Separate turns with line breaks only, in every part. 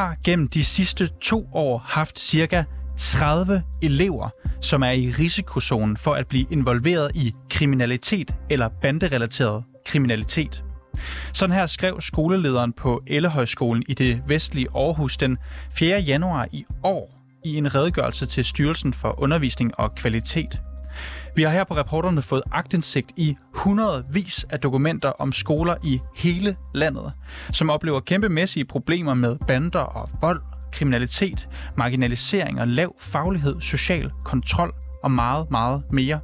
Har gennem de sidste to år haft cirka 30 elever, som er i risikozonen for at blive involveret i kriminalitet eller banderelateret kriminalitet. Sådan her skrev skolelederen på Ellehøjskolen i det vestlige Aarhus den 4. januar i år i en redegørelse til Styrelsen for Undervisning og Kvalitet. Vi har her på reporterne fået agtindsigt i hundredvis af dokumenter om skoler i hele landet, som oplever kæmpemæssige problemer med bander og vold, kriminalitet, marginalisering og lav faglighed, social kontrol og meget, meget mere.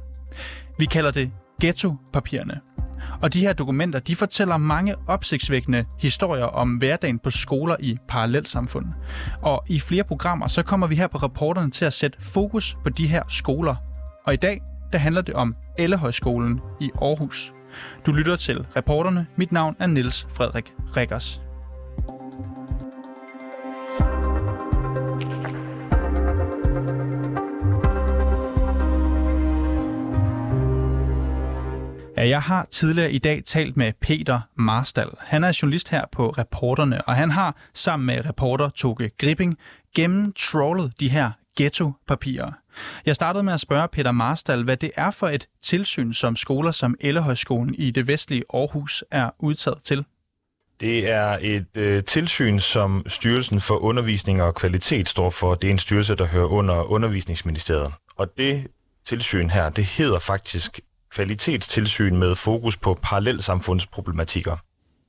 Vi kalder det ghetto-papirerne. Og de her dokumenter, de fortæller mange opsigtsvækkende historier om hverdagen på skoler i parallelsamfund. Og i flere programmer, så kommer vi her på reporterne til at sætte fokus på de her skoler. Og i dag, der handler det om Ellehøjskolen i Aarhus. Du lytter til reporterne. Mit navn er Niels Frederik Rikkers. Ja, jeg har tidligere i dag talt med Peter Marstal. Han er journalist her på Reporterne, og han har sammen med reporter Toge Gripping gennemtrollet de her ghettopapirer. Jeg startede med at spørge Peter Marstal, hvad det er for et tilsyn, som skoler som Ellehøjskolen i det vestlige Aarhus er udtaget til.
Det er et øh, tilsyn, som Styrelsen for Undervisning og Kvalitet står for. Det er en styrelse, der hører under Undervisningsministeriet. Og det tilsyn her, det hedder faktisk kvalitetstilsyn med fokus på parallelsamfundsproblematikker.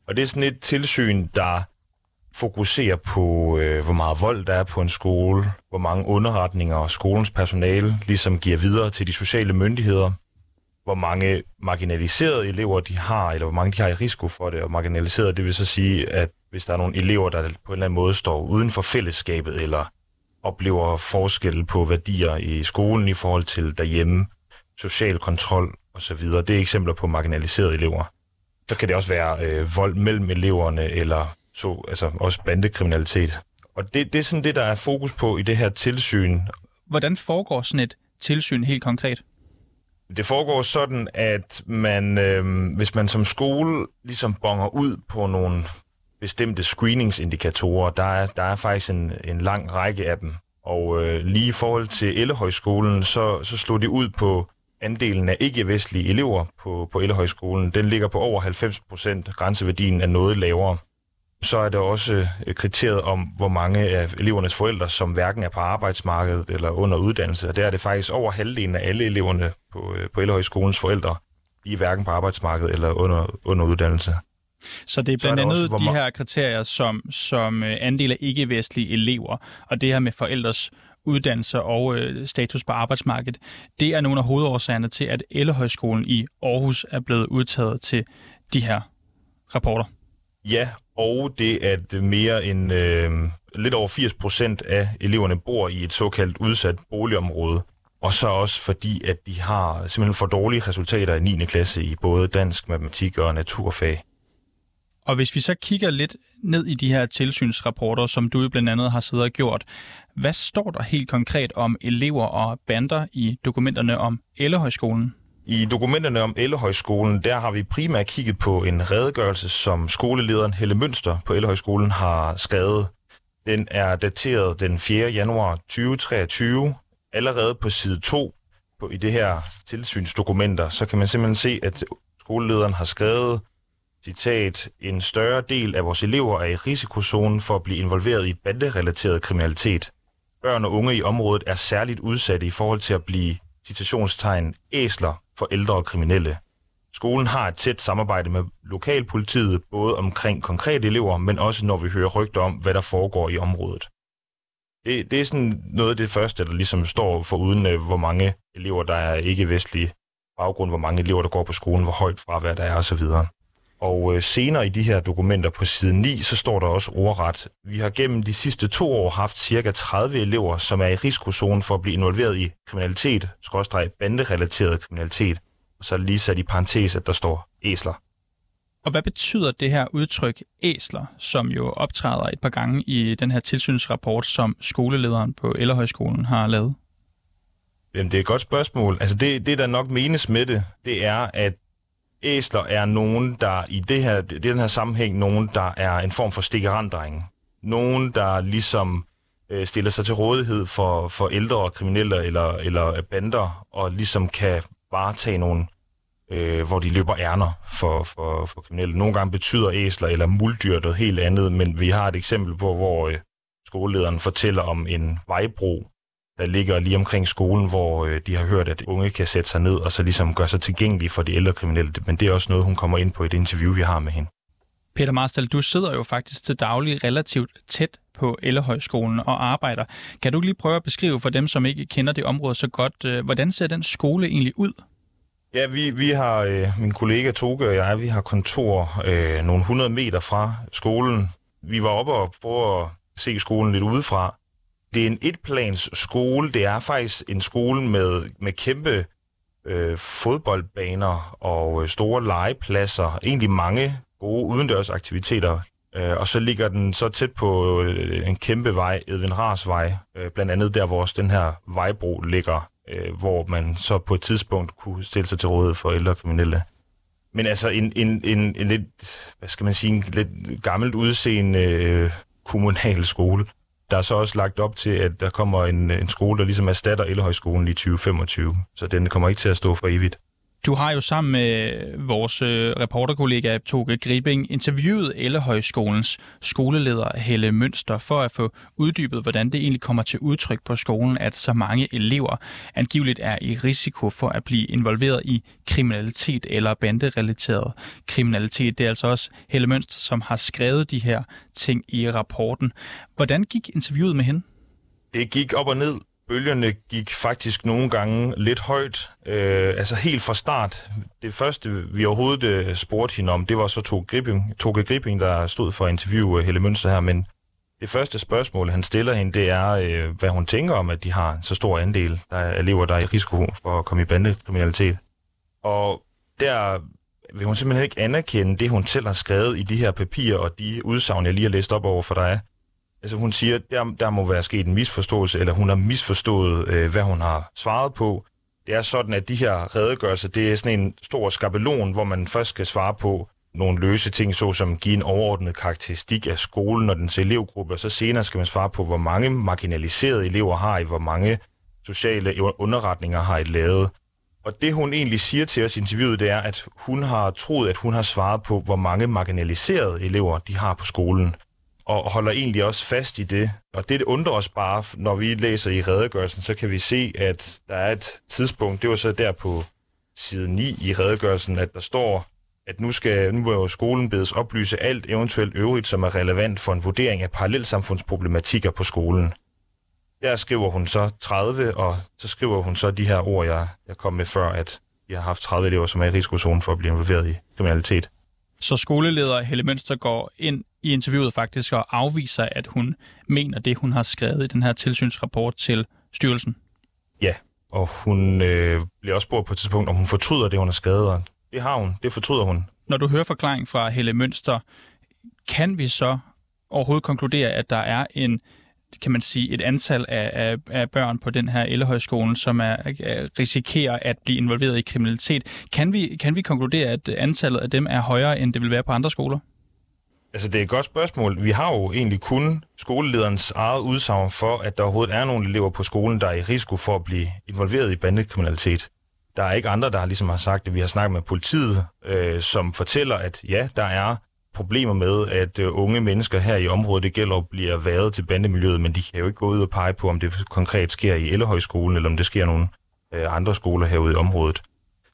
Og det er sådan et tilsyn, der fokuserer på, øh, hvor meget vold der er på en skole, hvor mange underretninger skolens personale ligesom giver videre til de sociale myndigheder, hvor mange marginaliserede elever de har, eller hvor mange de har i risiko for det. Og marginaliserede, det vil så sige, at hvis der er nogle elever, der på en eller anden måde står uden for fællesskabet, eller oplever forskel på værdier i skolen i forhold til derhjemme, social kontrol osv. Det er eksempler på marginaliserede elever. Så kan det også være øh, vold mellem eleverne, eller så, altså også bandekriminalitet. Og det, det er sådan det, der er fokus på i det her tilsyn.
Hvordan foregår sådan et tilsyn helt konkret?
Det foregår sådan, at man, øh, hvis man som skole ligesom bonger ud på nogle bestemte screeningsindikatorer, der er, der er faktisk en, en lang række af dem. Og øh, lige i forhold til Ellehøjskolen, så, så slog det ud på andelen af ikke-vestlige elever på, på Ellehøjskolen. Den ligger på over 90 procent. Grænseværdien er noget lavere. Så er der også øh, kriteriet om, hvor mange af elevernes forældre, som hverken er på arbejdsmarkedet eller under uddannelse. Og der er det faktisk over halvdelen af alle eleverne på, øh, på Ellehøjskolens forældre, de er hverken på arbejdsmarkedet eller under, under uddannelse.
Så det er blandt er andet også, de her kriterier som, som øh, andel af ikke-vestlige elever, og det her med forældres uddannelse og øh, status på arbejdsmarkedet, det er nogle af hovedårsagerne til, at Ellehøjskolen i Aarhus er blevet udtaget til de her rapporter.
Ja, og det at mere end øh, lidt over 80 procent af eleverne bor i et såkaldt udsat boligområde. Og så også fordi, at de har simpelthen for dårlige resultater i 9. klasse i både dansk, matematik og naturfag.
Og hvis vi så kigger lidt ned i de her tilsynsrapporter, som du blandt andet har siddet og gjort, hvad står der helt konkret om elever og bander i dokumenterne om Ellehøjskolen?
I dokumenterne om Ellehøjskolen, der har vi primært kigget på en redegørelse, som skolelederen Helle Mønster på Ellehøjskolen har skrevet. Den er dateret den 4. januar 2023. Allerede på side 2 på, i det her tilsynsdokumenter, så kan man simpelthen se, at skolelederen har skrevet, citat, en større del af vores elever er i risikozonen for at blive involveret i banderelateret kriminalitet. Børn og unge i området er særligt udsatte i forhold til at blive citationstegn æsler for ældre og kriminelle. Skolen har et tæt samarbejde med lokalpolitiet, både omkring konkrete elever, men også når vi hører rygter om, hvad der foregår i området. Det, det er sådan noget af det første, der ligesom står for uden, øh, hvor mange elever, der er ikke-vestlige baggrund, hvor mange elever, der går på skolen, hvor højt fravær der er osv. Og øh, senere i de her dokumenter på side 9, så står der også ordret, vi har gennem de sidste to år haft cirka 30 elever, som er i risikozonen for at blive involveret i kriminalitet, skråstreg banderelateret kriminalitet. Og så er lige sat i parentes, at der står æsler.
Og hvad betyder det her udtryk æsler, som jo optræder et par gange i den her tilsynsrapport, som skolelederen på Ellerhøjskolen har lavet?
Jamen, det er et godt spørgsmål. Altså, det, det der nok menes med det, det er, at æsler er nogen, der i det her, det, den her sammenhæng, nogen, der er en form for stikkerandring. nogen, der ligesom øh, stiller sig til rådighed for, for ældre og kriminelle eller, eller bander, og ligesom kan varetage nogle, øh, hvor de løber ærner for, for, for kriminelle. Nogle gange betyder æsler eller muldyr noget helt andet, men vi har et eksempel på, hvor øh, skolelederen fortæller om en vejbro, der ligger lige omkring skolen, hvor øh, de har hørt, at unge kan sætte sig ned og så ligesom gøre sig tilgængelige for de ældre kriminelle. Men det er også noget, hun kommer ind på i det interview, vi har med hende.
Peter Marstal, du sidder jo faktisk til daglig relativt tæt på Ellehøjskolen og arbejder. Kan du lige prøve at beskrive for dem, som ikke kender det område så godt, øh, hvordan ser den skole egentlig ud?
Ja, vi, vi har, øh, min kollega Toge og jeg, vi har kontor øh, nogle 100 meter fra skolen. Vi var oppe og prøve at se skolen lidt udefra. Det er en etplans skole. Det er faktisk en skole med, med kæmpe øh, fodboldbaner og øh, store legepladser. Egentlig mange gode udendørsaktiviteter. Øh, og så ligger den så tæt på øh, en kæmpe vej, Edvin Rars vej, øh, blandt andet der, hvor den her vejbro ligger, øh, hvor man så på et tidspunkt kunne stille sig til rådighed for ældre kriminelle. Men altså en, en, en, en lidt, hvad skal man sige, en lidt gammelt udseende øh, kommunal skole. Der er så også lagt op til, at der kommer en, en skole, der ligesom erstatter Elhøjskolen i 2025. Så den kommer ikke til at stå for evigt.
Du har jo sammen med vores øh, reporterkollega Toge Gribing interviewet Ellehøjskolens skoleleder Helle Mønster for at få uddybet, hvordan det egentlig kommer til udtryk på skolen, at så mange elever angiveligt er i risiko for at blive involveret i kriminalitet eller banderelateret kriminalitet. Det er altså også Helle Mønster, som har skrevet de her ting i rapporten. Hvordan gik interviewet med hende?
Det gik op og ned bølgerne gik faktisk nogle gange lidt højt. Øh, altså helt fra start. Det første, vi overhovedet øh, spurgte hende om, det var så Toge Gripping, Toge Gripping der stod for at interviewe øh, Helle Mønster her, men det første spørgsmål, han stiller hende, det er, øh, hvad hun tænker om, at de har så stor andel der elever, der er i risiko for at komme i bandekriminalitet. Og der vil hun simpelthen ikke anerkende det, hun selv har skrevet i de her papirer og de udsagn, jeg lige har læst op over for dig. Altså hun siger, der, der må være sket en misforståelse, eller hun har misforstået, øh, hvad hun har svaret på. Det er sådan, at de her redegørelser, det er sådan en stor skabelon, hvor man først skal svare på nogle løse ting, såsom give en overordnet karakteristik af skolen og dens elevgruppe, og så senere skal man svare på, hvor mange marginaliserede elever har I, hvor mange sociale underretninger har I lavet. Og det hun egentlig siger til os i interviewet, det er, at hun har troet, at hun har svaret på, hvor mange marginaliserede elever de har på skolen og holder egentlig også fast i det. Og det undrer os bare, når vi læser i redegørelsen, så kan vi se, at der er et tidspunkt, det var så der på side 9 i redegørelsen, at der står, at nu, skal, nu må skolen bedes oplyse alt eventuelt øvrigt, som er relevant for en vurdering af parallelsamfundsproblematikker på skolen. Der skriver hun så 30, og så skriver hun så de her ord, jeg, jeg kom med før, at vi har haft 30 elever, som er i risikozonen for at blive involveret i kriminalitet.
Så skoleleder Helle Mønster går ind i interviewet faktisk og afviser, at hun mener det, hun har skrevet i den her tilsynsrapport til styrelsen.
Ja, og hun øh, bliver også spurgt på et tidspunkt, om hun fortryder det, hun har skrevet. Og det har hun, det fortryder hun.
Når du hører forklaring fra Helle Mønster, kan vi så overhovedet konkludere, at der er en kan man sige, et antal af, af, af børn på den her Ellehøjskolen, som er, er, risikerer at blive involveret i kriminalitet. Kan vi, kan vi konkludere, at antallet af dem er højere, end det vil være på andre skoler?
Altså, det er et godt spørgsmål. Vi har jo egentlig kun skolelederens eget udsagn for, at der overhovedet er nogle elever på skolen, der er i risiko for at blive involveret i bandekriminalitet. Der er ikke andre, der ligesom har sagt det. Vi har snakket med politiet, øh, som fortæller, at ja, der er problemer med, at øh, unge mennesker her i området, det gælder, bliver været til bandemiljøet, men de kan jo ikke gå ud og pege på, om det konkret sker i Ellehøjskolen, eller om det sker nogle øh, andre skoler herude i området.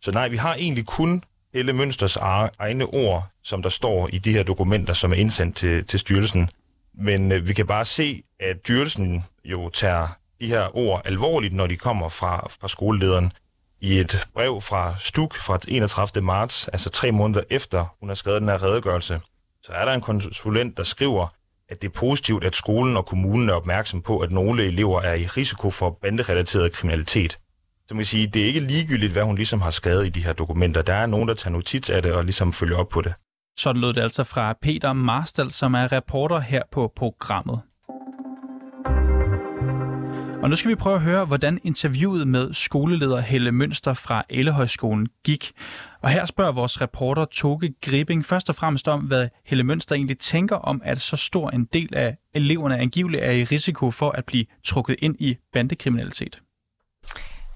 Så nej, vi har egentlig kun Helle Mønsters egne ord, som der står i de her dokumenter, som er indsendt til, til styrelsen. Men øh, vi kan bare se, at styrelsen jo tager de her ord alvorligt, når de kommer fra, fra skolelederen. I et brev fra Stuk fra 31. marts, altså tre måneder efter hun har skrevet den her redegørelse, så er der en konsulent, der skriver, at det er positivt, at skolen og kommunen er opmærksom på, at nogle elever er i risiko for banderelateret kriminalitet. Så man kan sige, det er ikke ligegyldigt, hvad hun ligesom har skrevet i de her dokumenter. Der er nogen, der tager notits af det og ligesom følger op på det.
Sådan lød det altså fra Peter Marstal, som er reporter her på programmet. Og nu skal vi prøve at høre, hvordan interviewet med skoleleder Helle Mønster fra Ellehøjskolen gik. Og her spørger vores reporter Toge Gribing først og fremmest om, hvad Helle Mønster egentlig tænker om, at så stor en del af eleverne angiveligt er i risiko for at blive trukket ind i bandekriminalitet.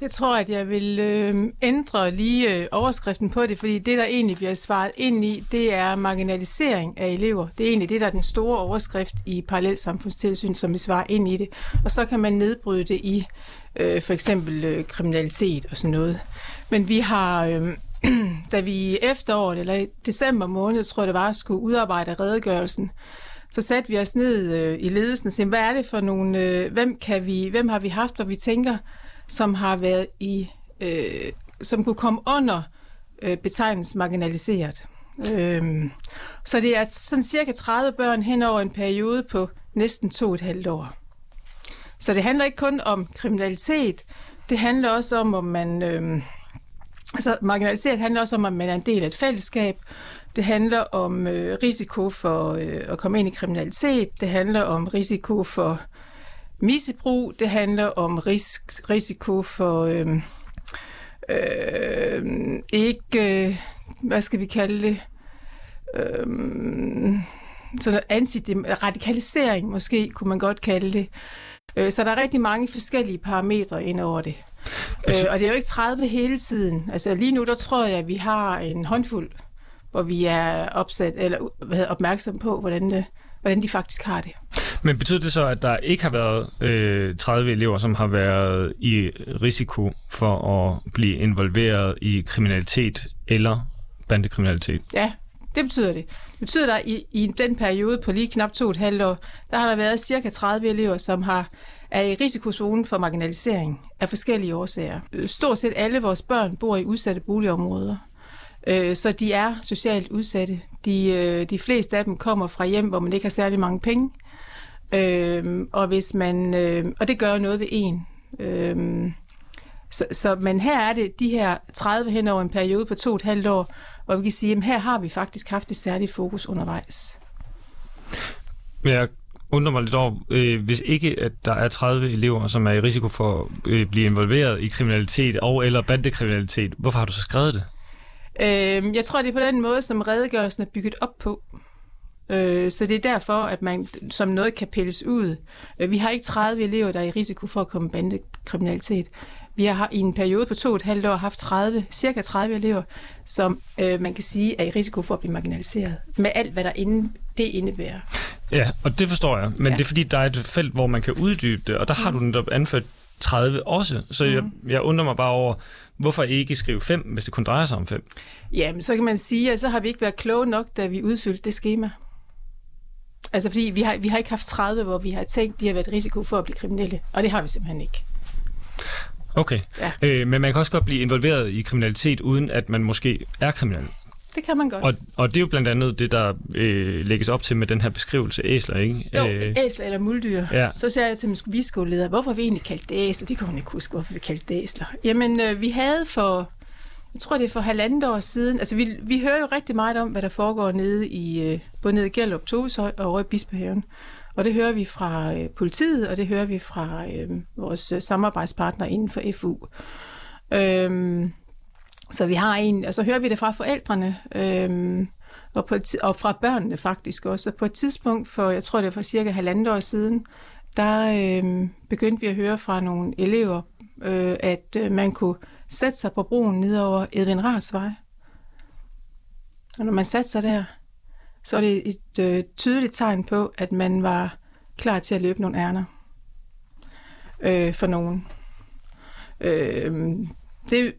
Jeg tror, at jeg vil øh, ændre lige øh, overskriften på det, fordi det, der egentlig bliver svaret ind i, det er marginalisering af elever. Det er egentlig det, der er den store overskrift i parallelsamfundstilsyn, som vi svarer ind i det. Og så kan man nedbryde det i øh, for eksempel øh, kriminalitet og sådan noget. Men vi har, øh, da vi i efteråret, eller i december måned, tror jeg det var, skulle udarbejde redegørelsen, så satte vi os ned øh, i ledelsen og sagde, hvad er det for nogle, øh, hvem, kan vi, hvem har vi haft, hvor vi tænker, som har været i, øh, som kunne komme under øh, betegnelsen marginaliseret. Øhm, så det er sådan cirka 30 børn hen over en periode på næsten to og et halvt år. Så det handler ikke kun om kriminalitet, det handler også om, om man... Øh, altså marginaliseret handler også om, at man er en del af et fællesskab. Det handler om øh, risiko for øh, at komme ind i kriminalitet. Det handler om risiko for misbrug, det handler om risk, risiko for øh, øh, ikke, øh, hvad skal vi kalde det, øh, sådan anti-radikalisering måske, kunne man godt kalde det. Øh, så der er rigtig mange forskellige parametre ind over det. Øh, og det er jo ikke 30 hele tiden. Altså lige nu, der tror jeg, at vi har en håndfuld, hvor vi er opsat, eller hvad hedder, opmærksom på, hvordan det, hvordan de faktisk har det.
Men betyder det så, at der ikke har været øh, 30 elever, som har været i risiko for at blive involveret i kriminalitet eller bandekriminalitet?
Ja, det betyder det. Det betyder, at i, i den periode på lige knap to og et halvt år, der har der været cirka 30 elever, som har er i risikozonen for marginalisering af forskellige årsager. Stort set alle vores børn bor i udsatte boligområder. Øh, så de er socialt udsatte. De, øh, de fleste af dem kommer fra hjem, hvor man ikke har særlig mange penge. Øh, og hvis man øh, og det gør noget ved en. Øh, så, så, men her er det de her 30 hen over en periode på to og et halvt år, hvor vi kan sige, at her har vi faktisk haft et særligt fokus undervejs.
Men jeg undrer mig lidt over, øh, hvis ikke at der er 30 elever, som er i risiko for øh, at øh, blive involveret i kriminalitet og eller bandekriminalitet, hvorfor har du så skrevet det?
Øh, jeg tror, det er på den måde, som redegørelsen er bygget op på. Øh, så det er derfor, at man som noget kan pilles ud. Øh, vi har ikke 30 elever, der er i risiko for at komme bandekriminalitet. Vi har i en periode på to og et halvt år haft 30, cirka 30 elever, som øh, man kan sige er i risiko for at blive marginaliseret. Med alt, hvad der inde, det indebærer.
Ja, og det forstår jeg. Men ja. det er fordi, der er et felt, hvor man kan uddybe det, og der har du netop anført 30 også. Så mm. jeg, jeg undrer mig bare over, hvorfor ikke skrive 5, hvis det kun drejer sig om 5?
Jamen, så kan man sige, at så har vi ikke været kloge nok, da vi udfyldte det schema. Altså, fordi vi har, vi har ikke haft 30, hvor vi har tænkt, de har været risiko for at blive kriminelle, og det har vi simpelthen ikke.
Okay, ja. øh, men man kan også godt blive involveret i kriminalitet, uden at man måske er kriminel.
Det kan man godt.
Og, og det er jo blandt andet det, der øh, lægges op til med den her beskrivelse æsler, ikke?
Jo, øh, æsler eller muldyr. Ja. Så sagde jeg til min viskoleleder, hvorfor vi egentlig kaldt det æsler? Det kunne hun ikke huske, hvorfor vi kaldte det æsler. Jamen, øh, vi havde for, jeg tror det er for halvandet år siden, altså vi, vi hører jo rigtig meget om, hvad der foregår nede i, øh, både nede i Gellerup, Toveshøj og over i Bispehaven. Og det hører vi fra øh, politiet, og det hører vi fra øh, vores øh, samarbejdspartner inden for FU. Øhm, så vi har en, og så hører vi det fra forældrene, øhm, og, på et, og fra børnene faktisk også. Og på et tidspunkt for, jeg tror det var for cirka halvandet år siden, der øhm, begyndte vi at høre fra nogle elever, øh, at øh, man kunne sætte sig på broen ned over Edvin Rarsvej. Og når man satte sig der, så er det et øh, tydeligt tegn på, at man var klar til at løbe nogle ærner øh, for nogen. Øh, det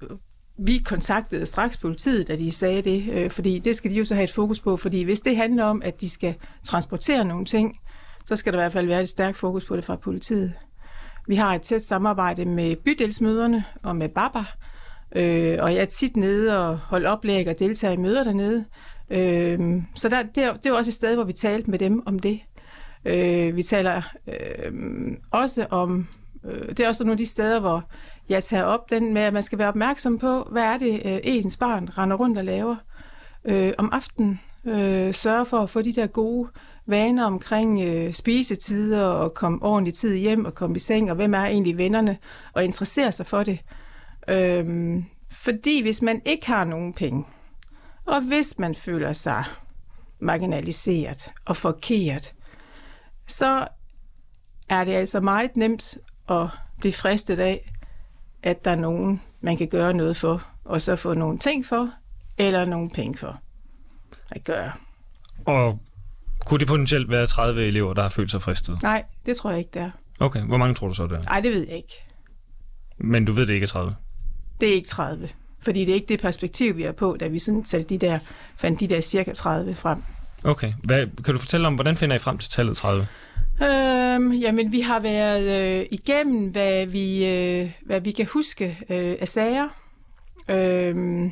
vi kontaktede straks politiet, da de sagde det, øh, fordi det skal de jo så have et fokus på, fordi hvis det handler om, at de skal transportere nogle ting, så skal der i hvert fald være et stærkt fokus på det fra politiet. Vi har et tæt samarbejde med bydelsmøderne og med Baba, øh, og jeg er tit nede og holder oplæg og deltager i møder dernede. Øh, så der, det, er, det er også et sted, hvor vi talte med dem om det. Øh, vi taler øh, også om, øh, det er også nogle af de steder, hvor jeg tager op den med, at man skal være opmærksom på, hvad er det, øh, ens barn render rundt og laver øh, om aftenen. Øh, sørge for at få de der gode vaner omkring øh, spisetider og komme ordentligt tid hjem og komme i seng, og hvem er egentlig vennerne, og interessere sig for det. Øhm, fordi hvis man ikke har nogen penge, og hvis man føler sig marginaliseret og forkert, så er det altså meget nemt at blive fristet af, at der er nogen, man kan gøre noget for, og så få nogle ting for, eller nogle penge for at gøre.
Og kunne det potentielt være 30 elever, der har følt sig fristet?
Nej, det tror jeg ikke, det er.
Okay, hvor mange tror du så, det er?
Nej, det ved jeg ikke.
Men du ved, det ikke er 30?
Det er ikke 30. Fordi det er ikke det perspektiv, vi er på, da vi sådan de der, fandt de der cirka 30 frem.
Okay. Hvad, kan du fortælle om, hvordan finder I frem til tallet 30?
Øhm, jamen, vi har været øh, igennem, hvad vi, øh, hvad vi kan huske øh, af sager. Øhm,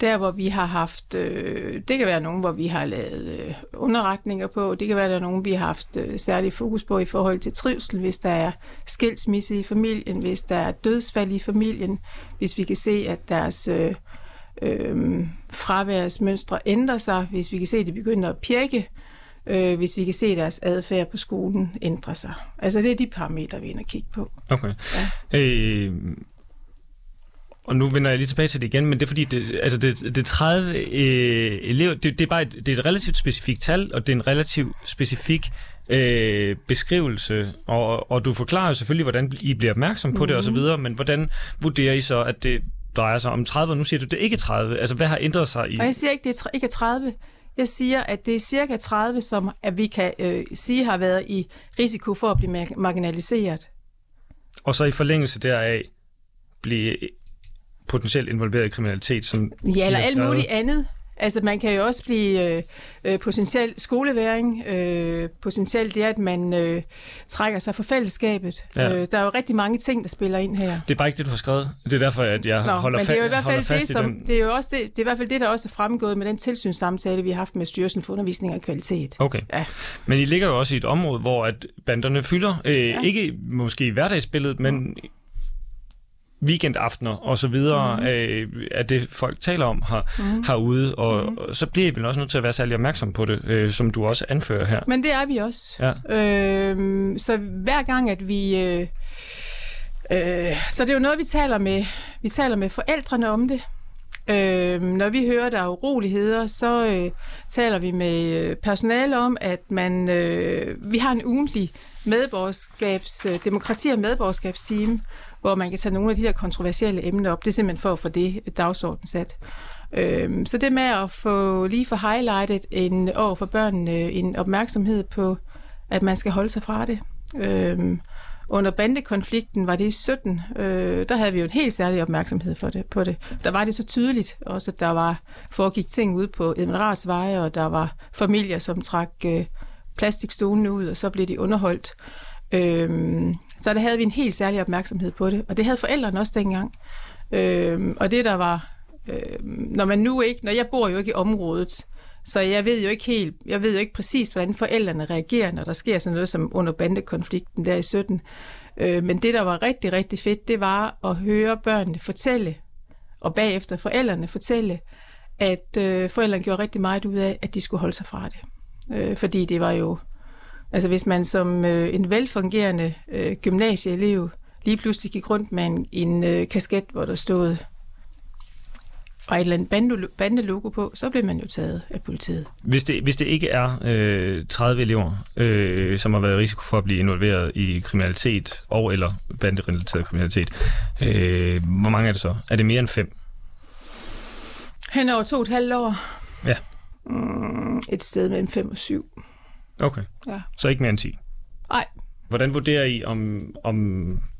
der, hvor vi har haft, øh, det kan være nogen, hvor vi har lavet øh, underretninger på, det kan være, der er nogen, vi har haft øh, særlig fokus på i forhold til trivsel, hvis der er skilsmisse i familien, hvis der er dødsfald i familien, hvis vi kan se, at deres øh, øh, fraværsmønstre ændrer sig, hvis vi kan se, at de begynder at pirke, øh, hvis vi kan se, deres adfærd på skolen ændrer sig. Altså det er de parametre, vi er inde og kigge på.
Okay. Ja. Øh, og nu vender jeg lige tilbage til det igen, men det er fordi, det, altså det, det 30 øh, elever, det, det, er bare et, det er et relativt specifikt tal, og det er en relativt specifik øh, beskrivelse, og, og du forklarer jo selvfølgelig, hvordan I bliver opmærksom på mm-hmm. det osv., men hvordan vurderer I så, at det drejer sig om 30, og nu siger du, det er ikke 30. Altså, hvad har ændret sig i...
Og jeg siger ikke, det er ikke 30. Jeg siger, at det er cirka 30, som at vi kan øh, sige har været i risiko for at blive marginaliseret.
Og så i forlængelse deraf blive potentielt involveret i kriminalitet? Som
ja, eller alt muligt andet. Altså man kan jo også blive øh, øh, potentiel skoleværing, øh, potentielt det, at man øh, trækker sig for fællesskabet. Ja. Øh, der er jo rigtig mange ting, der spiller ind her.
Det er bare ikke det, du har skrevet. Det er derfor, at jeg Nå, holder, men det er jo i hvert fald det, som,
det er jo også det, det er i hvert fald det, der også er fremgået med den tilsynssamtale, vi har haft med Styrelsen for Undervisning og Kvalitet.
Okay. Ja. Men I ligger jo også i et område, hvor at banderne fylder, øh, ja. ikke måske i hverdagsbilledet, men weekendaftener og så videre, mm. øh, at det folk taler om her, mm. herude, og, mm. og så bliver vi også nødt til at være særlig opmærksom på det, øh, som du også anfører her.
Men det er vi også. Ja. Øh, så hver gang, at vi... Øh, øh, så det er jo noget, vi taler med, vi taler med forældrene om det. Øh, når vi hører, der er uroligheder, så øh, taler vi med øh, personale om, at man, øh, vi har en ugentlig medborgerskabs, øh, demokrati- og medborgerskabsteam, hvor man kan tage nogle af de her kontroversielle emner op. Det er simpelthen for at få det dagsorden sat. Øhm, så det med at få lige for highlightet en, over for børnene en opmærksomhed på, at man skal holde sig fra det. Øhm, under bandekonflikten var det i 17, øh, der havde vi jo en helt særlig opmærksomhed for det, på det. Der var det så tydeligt også, at der var foregik ting ude på Edmund Rars veje, og der var familier, som trak øh, plastikstolene ud, og så blev de underholdt. Øhm, så der havde vi en helt særlig opmærksomhed på det, og det havde forældrene også dengang. Øh, og det der var, øh, når man nu ikke, når jeg bor jo ikke i området, så jeg ved jo ikke helt, jeg ved jo ikke præcis, hvordan forældrene reagerer, når der sker sådan noget som under bandekonflikten der i 17. Øh, men det, der var rigtig, rigtig fedt, det var at høre børnene fortælle, og bagefter forældrene fortælle, at øh, forældrene gjorde rigtig meget ud af, at de skulle holde sig fra det. Øh, fordi det var jo Altså hvis man som øh, en velfungerende øh, gymnasieelev lige pludselig gik rundt med en, en øh, kasket, hvor der stod og et eller andet bandelogo på, så bliver man jo taget af politiet.
Hvis det, hvis det ikke er øh, 30 elever, øh, som har været i risiko for at blive involveret i kriminalitet og eller banderelateret kriminalitet, øh, hvor mange er det så? Er det mere end fem?
Hen over to og et halvt år.
Ja.
Mm, et sted mellem fem og syv.
Okay. Ja. Så ikke mere end 10?
Nej.
Hvordan vurderer I, om, om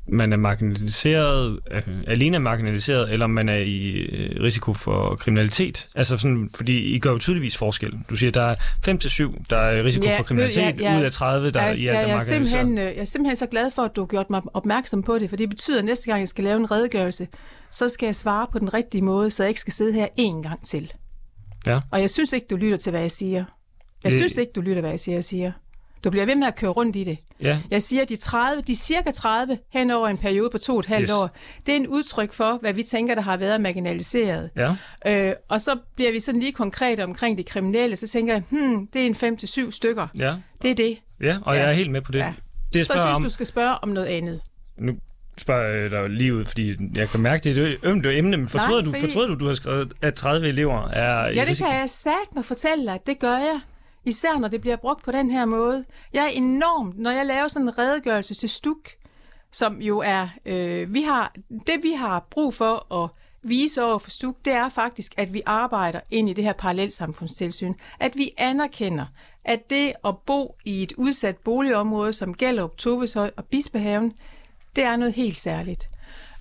man er marginaliseret, øh, alene er marginaliseret, eller om man er i øh, risiko for kriminalitet? Altså sådan, fordi I gør jo tydeligvis forskel. Du siger, der er 5-7, der er risiko ja, for kriminalitet, ja, ja, ud af 30, der
altså,
er,
ja, er marginaliseret. Jeg er simpelthen så glad for, at du har gjort mig opmærksom på det, for det betyder, at næste gang, jeg skal lave en redegørelse, så skal jeg svare på den rigtige måde, så jeg ikke skal sidde her en gang til. Ja. Og jeg synes ikke, du lytter til, hvad jeg siger. Jeg synes ikke, du lytter, hvad jeg siger. Jeg siger. Du bliver ved med at køre rundt i det.
Ja.
Jeg siger, at de, 30, de cirka 30 hen over en periode på to og et halvt
Yes.
år, det er en udtryk for, hvad vi tænker, der har været marginaliseret.
Ja.
Øh, og så bliver vi sådan lige konkrete omkring de kriminelle, så tænker jeg, hmm, det er en 5 til syv stykker.
Ja.
Det er det.
Ja, og
Ja.
jeg er helt med på det.
Ja.
Det jeg
Så synes
om,
du skal spørge om noget andet.
nu spørger jeg dig lige ud, fordi jeg kan mærke, det er et ømt emne, men fortryder,
Nej,
du,
fordi-
fortryder du, du har skrevet, at 30 elever er
Ja, det kan jeg sat mig fortælle dig, det gør jeg. Især når det bliver brugt på den her måde. Jeg er enormt, når jeg laver sådan en redegørelse til STUK, som jo er, øh, vi har, det vi har brug for at vise over for STUK, det er faktisk, at vi arbejder ind i det her parallelsamfundstilsyn. At vi anerkender, at det at bo i et udsat boligområde, som Gellerup, Toveshøj og Bispehaven, det er noget helt særligt.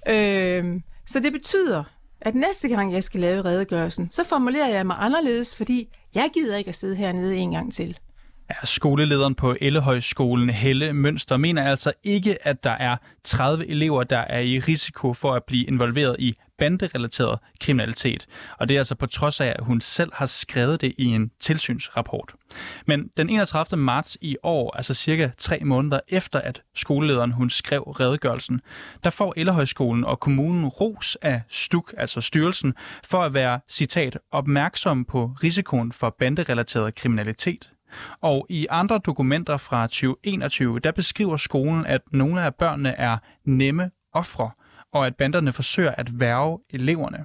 Øh, så det betyder, at næste gang jeg skal lave redegørelsen, så formulerer jeg mig anderledes, fordi jeg gider ikke at sidde hernede en gang til.
Ja, skolelederen på Ellehøjskolen, Helle Mønster, mener altså ikke, at der er 30 elever, der er i risiko for at blive involveret i banderelateret kriminalitet. Og det er altså på trods af, at hun selv har skrevet det i en tilsynsrapport. Men den 31. marts i år, altså cirka tre måneder efter, at skolelederen hun skrev redegørelsen, der får Ellehøjskolen og kommunen ros af STUK, altså styrelsen, for at være, citat, opmærksom på risikoen for banderelateret kriminalitet. Og i andre dokumenter fra 2021, der beskriver skolen, at nogle af børnene er nemme ofre, og at banderne forsøger at værve eleverne.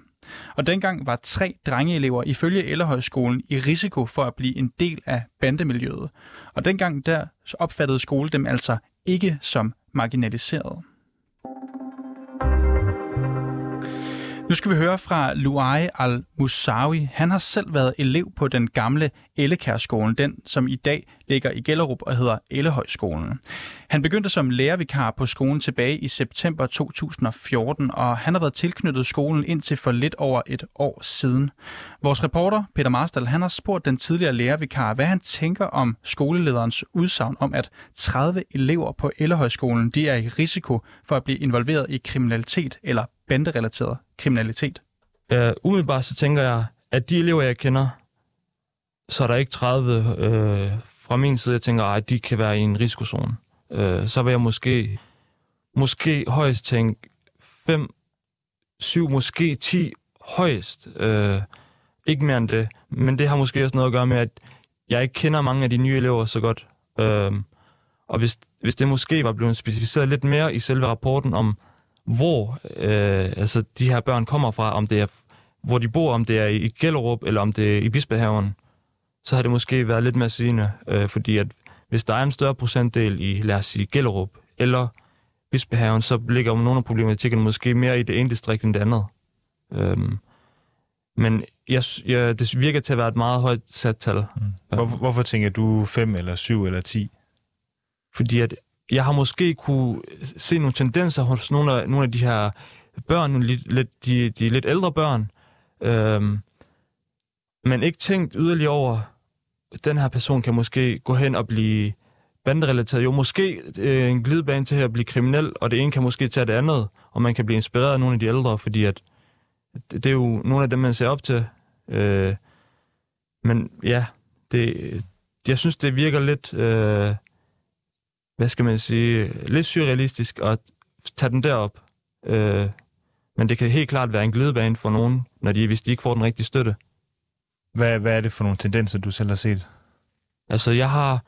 Og dengang var tre drengeelever ifølge Ellerhøjskolen i risiko for at blive en del af bandemiljøet. Og dengang der opfattede skole dem altså ikke som marginaliserede. Nu skal vi høre fra Luai Al-Musawi. Han har selv været elev på den gamle Ellekærskolen, den som i dag ligger i Gellerup og hedder Ellehøjskolen. Han begyndte som lærervikar på skolen tilbage i september 2014, og han har været tilknyttet skolen indtil for lidt over et år siden. Vores reporter Peter Marstal han har spurgt den tidligere lærervikar, hvad han tænker om skolelederens udsagn om, at 30 elever på Ellehøjskolen de er i risiko for at blive involveret i kriminalitet eller banderelateret kriminalitet.
Ja, umiddelbart så tænker jeg, at de elever, jeg kender, så er der ikke 30 øh, fra min side, jeg tænker, at de kan være i en risikozone. Øh, så vil jeg måske, måske højst tænke 5, 7, måske 10 højst. Øh, ikke mere end det. Men det har måske også noget at gøre med, at jeg ikke kender mange af de nye elever så godt. Øh, og hvis, hvis det måske var blevet specificeret lidt mere i selve rapporten om, hvor øh, altså de her børn kommer fra, om det er, hvor de bor, om det er i Gellerup, eller om det er i Bispehaven, så har det måske været lidt mere sigende, øh, fordi at hvis der er en større procentdel i, lad os sige, Gellerup eller Bispehaven, så ligger nogle af problematikkerne måske mere i det ene distrikt end det andet. Øhm, men jeg, jeg, det virker til at være et meget højt sat tal.
Hvorfor, hvorfor tænker du 5 eller 7 eller 10?
Fordi at jeg har måske kunne se nogle tendenser hos nogle af, nogle af de her børn, nogle lidt, lidt, de, de lidt ældre børn, øhm, men ikke tænkt yderligere over, at den her person kan måske gå hen og blive banderelateret. Jo, måske øh, en glidebane til at blive kriminel, og det ene kan måske tage det andet, og man kan blive inspireret af nogle af de ældre, fordi at det, det er jo nogle af dem, man ser op til. Øh, men ja, det, jeg synes, det virker lidt... Øh, hvad skal man sige, lidt surrealistisk at tage den derop. Øh, men det kan helt klart være en glidebane for nogen, når de, hvis de ikke får den rigtige støtte.
Hvad, hvad er det for nogle tendenser, du selv har set?
Altså, jeg har...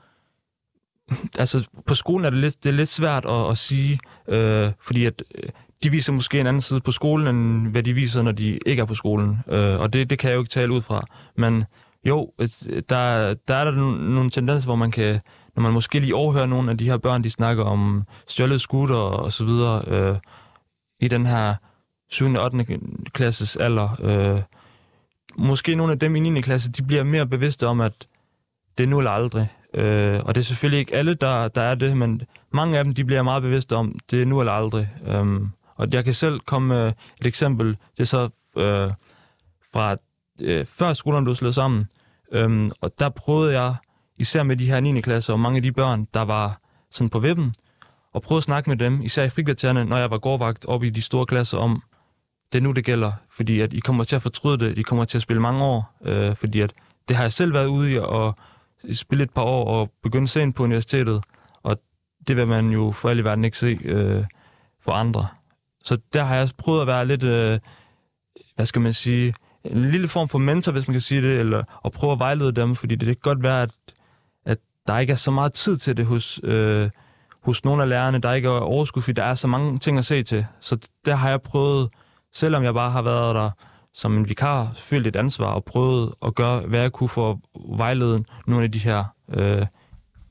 Altså, på skolen er det lidt, det er lidt svært at, at sige, øh, fordi at øh, de viser måske en anden side på skolen, end hvad de viser, når de ikke er på skolen. Øh, og det, det kan jeg jo ikke tale ud fra. Men jo, der, der er der nogle, nogle tendenser, hvor man kan når man måske lige overhører nogle af de her børn, de snakker om stjålet scooter og så videre øh, i den her 7. og 8. klasses alder. Øh, måske nogle af dem i 9. klasse, de bliver mere bevidste om, at det er nu eller aldrig. Øh, og det er selvfølgelig ikke alle, der, der er det, men mange af dem, de bliver meget bevidste om, det er nu eller aldrig. Øh, og jeg kan selv komme med et eksempel, det er så øh, fra øh, før skolerne blev slået sammen, øh, og der prøvede jeg især med de her 9. klasser og mange af de børn, der var sådan på vippen, og prøvede at snakke med dem, især i frikvartererne, når jeg var gårdvagt op i de store klasser, om det er nu, det gælder, fordi at I kommer til at fortryde det, I kommer til at spille mange år, øh, fordi at det har jeg selv været ude i og spille et par år og begynde sent på universitetet, og det vil man jo for alle i verden ikke se øh, for andre. Så der har jeg prøvet at være lidt, øh, hvad skal man sige, en lille form for mentor, hvis man kan sige det, eller at prøve at vejlede dem, fordi det, kan godt være, at der ikke er så meget tid til det hos, øh, hos nogle af lærerne, der ikke er overskud, fordi der er så mange ting at se til. Så der har jeg prøvet, selvom jeg bare har været der som en vikar, følt et ansvar og prøvet at gøre, hvad jeg kunne for at vejlede nogle af de her øh,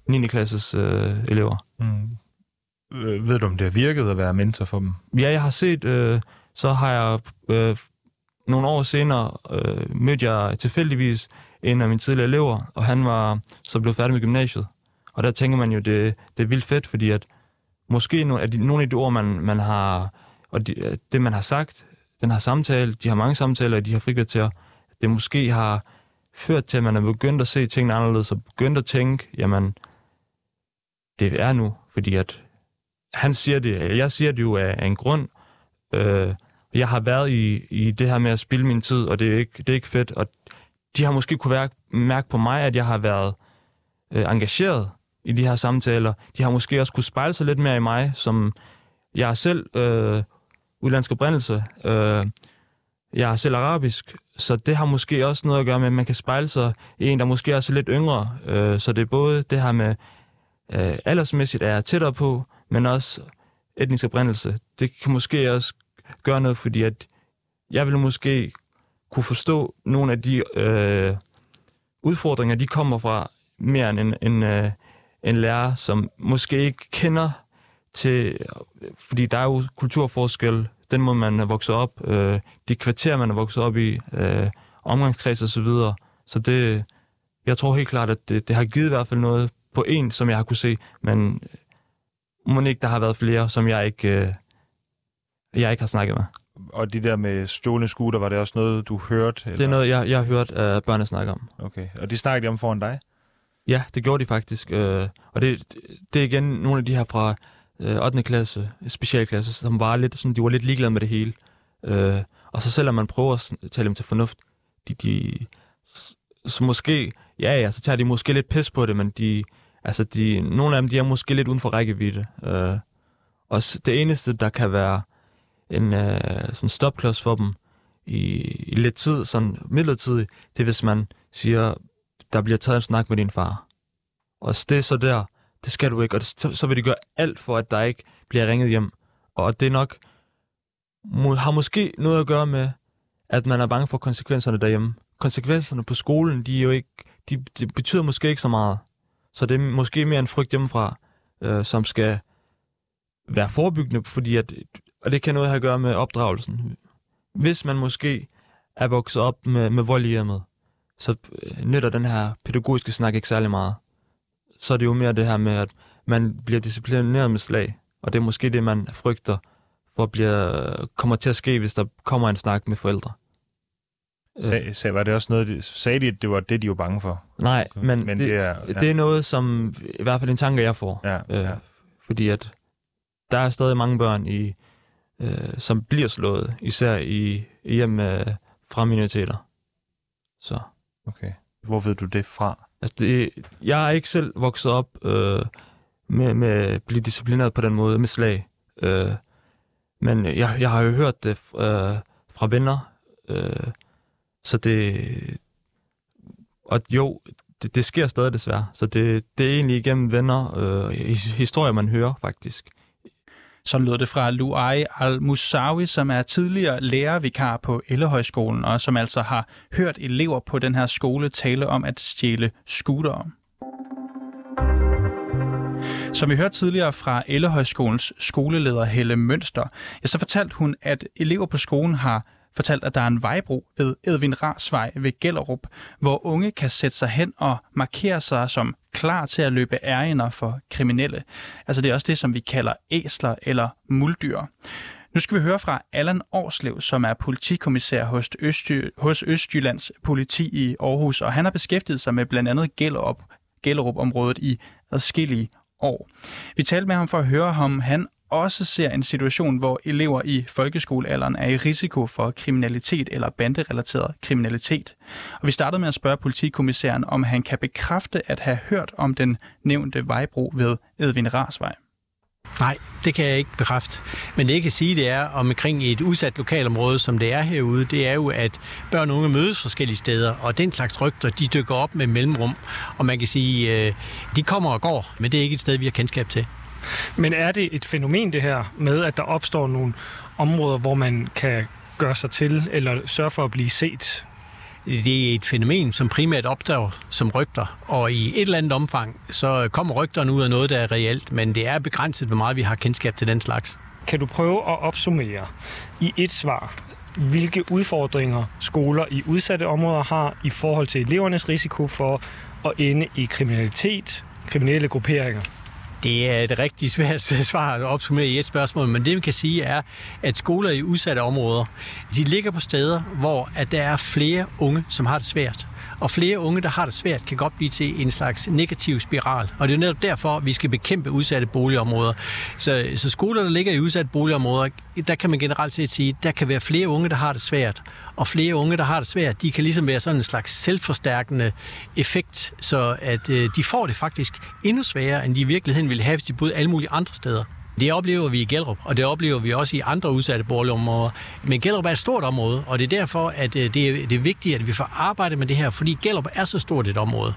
9. klasses øh, elever.
Mm. Øh, Ved du, om det har virket at være mentor for dem?
Ja, jeg har set, øh, så har jeg øh, nogle år senere øh, mødte jeg tilfældigvis en af mine tidligere elever, og han var så blevet færdig med gymnasiet. Og der tænker man jo, det, det er vildt fedt, fordi at måske no, at de, nogle af de ord, man, man har, og de, øh, det man har sagt, den har samtale, de har mange samtaler, de har frikvarter, det måske har ført til, at man er begyndt at se tingene anderledes, og begyndt at tænke, jamen, det er nu, fordi at han siger det, jeg siger det jo af, af en grund. Øh, jeg har været i, i det her med at spille min tid, og det er ikke, det er ikke fedt. Og de har måske kunne være, mærke på mig, at jeg har været øh, engageret i de her samtaler. De har måske også kunne spejle sig lidt mere i mig, som jeg er selv øh, udlandsk oprindelse. Øh, jeg er selv arabisk, så det har måske også noget at gøre med, at man kan spejle sig i en, der måske er lidt yngre. Øh, så det er både det her med, øh, aldersmæssigt er jeg tættere på, men også etnisk oprindelse. Det kan måske også gøre noget, fordi at jeg vil måske kunne forstå nogle af de øh, udfordringer, de kommer fra mere end en, en, øh, en lærer, som måske ikke kender til, fordi der er jo kulturforskel, den måde, man er vokset op, øh, de kvarter, man er vokset op i, øh, omgangskreds og så videre. Så det, jeg tror helt klart, at det, det har givet i hvert fald noget på en, som jeg har kunne se, men må ikke, der har været flere, som jeg ikke, øh, jeg ikke har snakket med.
Og de der med stjålne scooter, var det også noget, du hørte? Eller?
Det er noget, jeg, jeg har hørt uh, børnene snakke om.
Okay, og de snakkede de om foran dig?
Ja, det gjorde de faktisk. Øh, og det, det er igen nogle af de her fra øh, 8. klasse, specialklasse, som var lidt, sådan, de var lidt ligeglade med det hele. Øh, og så selvom man prøver at tale dem til fornuft, de, de, så måske, ja ja, så tager de måske lidt pis på det, men de, altså de, nogle af dem, de er måske lidt uden for rækkevidde. Øh, og det eneste, der kan være en øh, sådan stopklods for dem i, i lidt tid, sådan midlertidigt, det er, hvis man siger, der bliver taget en snak med din far. Og det er så der, det skal du ikke, og det, så, så vil de gøre alt for, at der ikke bliver ringet hjem. Og det er nok, må, har måske noget at gøre med, at man er bange for konsekvenserne derhjemme. Konsekvenserne på skolen, de er jo ikke, de, de betyder måske ikke så meget. Så det er måske mere en frygt hjemmefra, øh, som skal være forebyggende, fordi at, og det kan noget have at gøre med opdragelsen. Hvis man måske er vokset op med, med vold i hjemmet, så øh, nytter den her pædagogiske snak ikke særlig meget. Så er det jo mere det her med, at man bliver disciplineret med slag, og det er måske det, man frygter for at blive, kommer til at ske, hvis der kommer en snak med forældre.
Sag, sag, var det også noget, de, sagde de, at det var det, de var bange for?
Nej, men,
Men det
det,
er-
det,
ja.
det er noget, som i hvert fald en tanke, jeg får.
Ja,
Øh,
ja.
Fordi at der er stadig mange børn, i, øh, som bliver slået, især i, hjem øh, fra minoriteter. Så
Okay. Hvor ved du det fra?
altså det, jeg er ikke selv vokset op øh, med, med at blive disciplineret på den måde, med slag. Øh, men jeg, jeg har jo hørt det øh, fra venner, øh, så det... Og jo, det, det sker stadig desværre. Så det, det er egentlig igennem venner, øh, his- historier, man hører faktisk.
Så lød det fra Luai Al-Musawi, som er tidligere lærervikar på Ellehøjskolen, og som altså har hørt elever på den her skole tale om at stjæle scootere. Som vi hørte tidligere fra Ellehøjskolens skoleleder Helle Mønster, ja, så fortalte hun, at elever på skolen har fortalt, at der er en vejbro ved Edvin Rasvej ved Gellerup, hvor unge kan sætte sig hen og markere sig som klar til at løbe ærgener for kriminelle. Altså det er også det, som vi kalder æsler eller muldyr. Nu skal vi høre fra Allan Årslev, som er politikommissær hos, Østjy- hos Østjyllands politi i Aarhus, og han har beskæftiget sig med blandt andet Gellerup, Gellerup-området i adskillige år. Vi talte med ham for at høre, om han også ser en situation, hvor elever i folkeskolealderen er i risiko for kriminalitet eller banderelateret kriminalitet. Og vi startede med at spørge politikommissæren, om han kan bekræfte at have hørt om den nævnte vejbro ved Edvin Rasvej.
Nej, det kan jeg ikke bekræfte. Men det jeg kan sige, det er omkring et udsat lokalområde, som det er herude, det er jo, at børn og unge mødes forskellige steder, og den slags rygter, de dykker op med mellemrum. Og man kan sige, øh, de kommer og går, men det er ikke et sted, vi har kendskab til.
Men er det et fænomen, det her, med at der opstår nogle områder, hvor man kan gøre sig til, eller sørge for at blive set
det er et fænomen, som primært opdager som rygter, og i et eller andet omfang, så kommer rygterne ud af noget, der er reelt, men det er begrænset, hvor meget vi har kendskab til den slags.
Kan du prøve at opsummere i et svar, hvilke udfordringer skoler i udsatte områder har i forhold til elevernes risiko for at ende i kriminalitet, kriminelle grupperinger?
Det er et rigtig svært svar at opsummere i et spørgsmål, men det vi kan sige er, at skoler i udsatte områder, de ligger på steder, hvor at der er flere unge, som har det svært. Og flere unge, der har det svært, kan godt blive til en slags negativ spiral. Og det er netop derfor, vi skal bekæmpe udsatte boligområder. Så, så skoler, der ligger i udsatte boligområder, der kan man generelt set sige, der kan være flere unge, der har det svært. Og flere unge, der har det svært, de kan ligesom være sådan en slags selvforstærkende effekt, så at øh, de får det faktisk endnu sværere, end de i virkeligheden ville have, hvis de boede alle mulige andre steder. Det oplever vi i Gellerup, og det oplever vi også i andre udsatte boligområder. Men Gellerup er et stort område, og det er derfor, at øh, det er, det er vigtigt, at vi får arbejdet med det her, fordi Gellerup er så stort et område.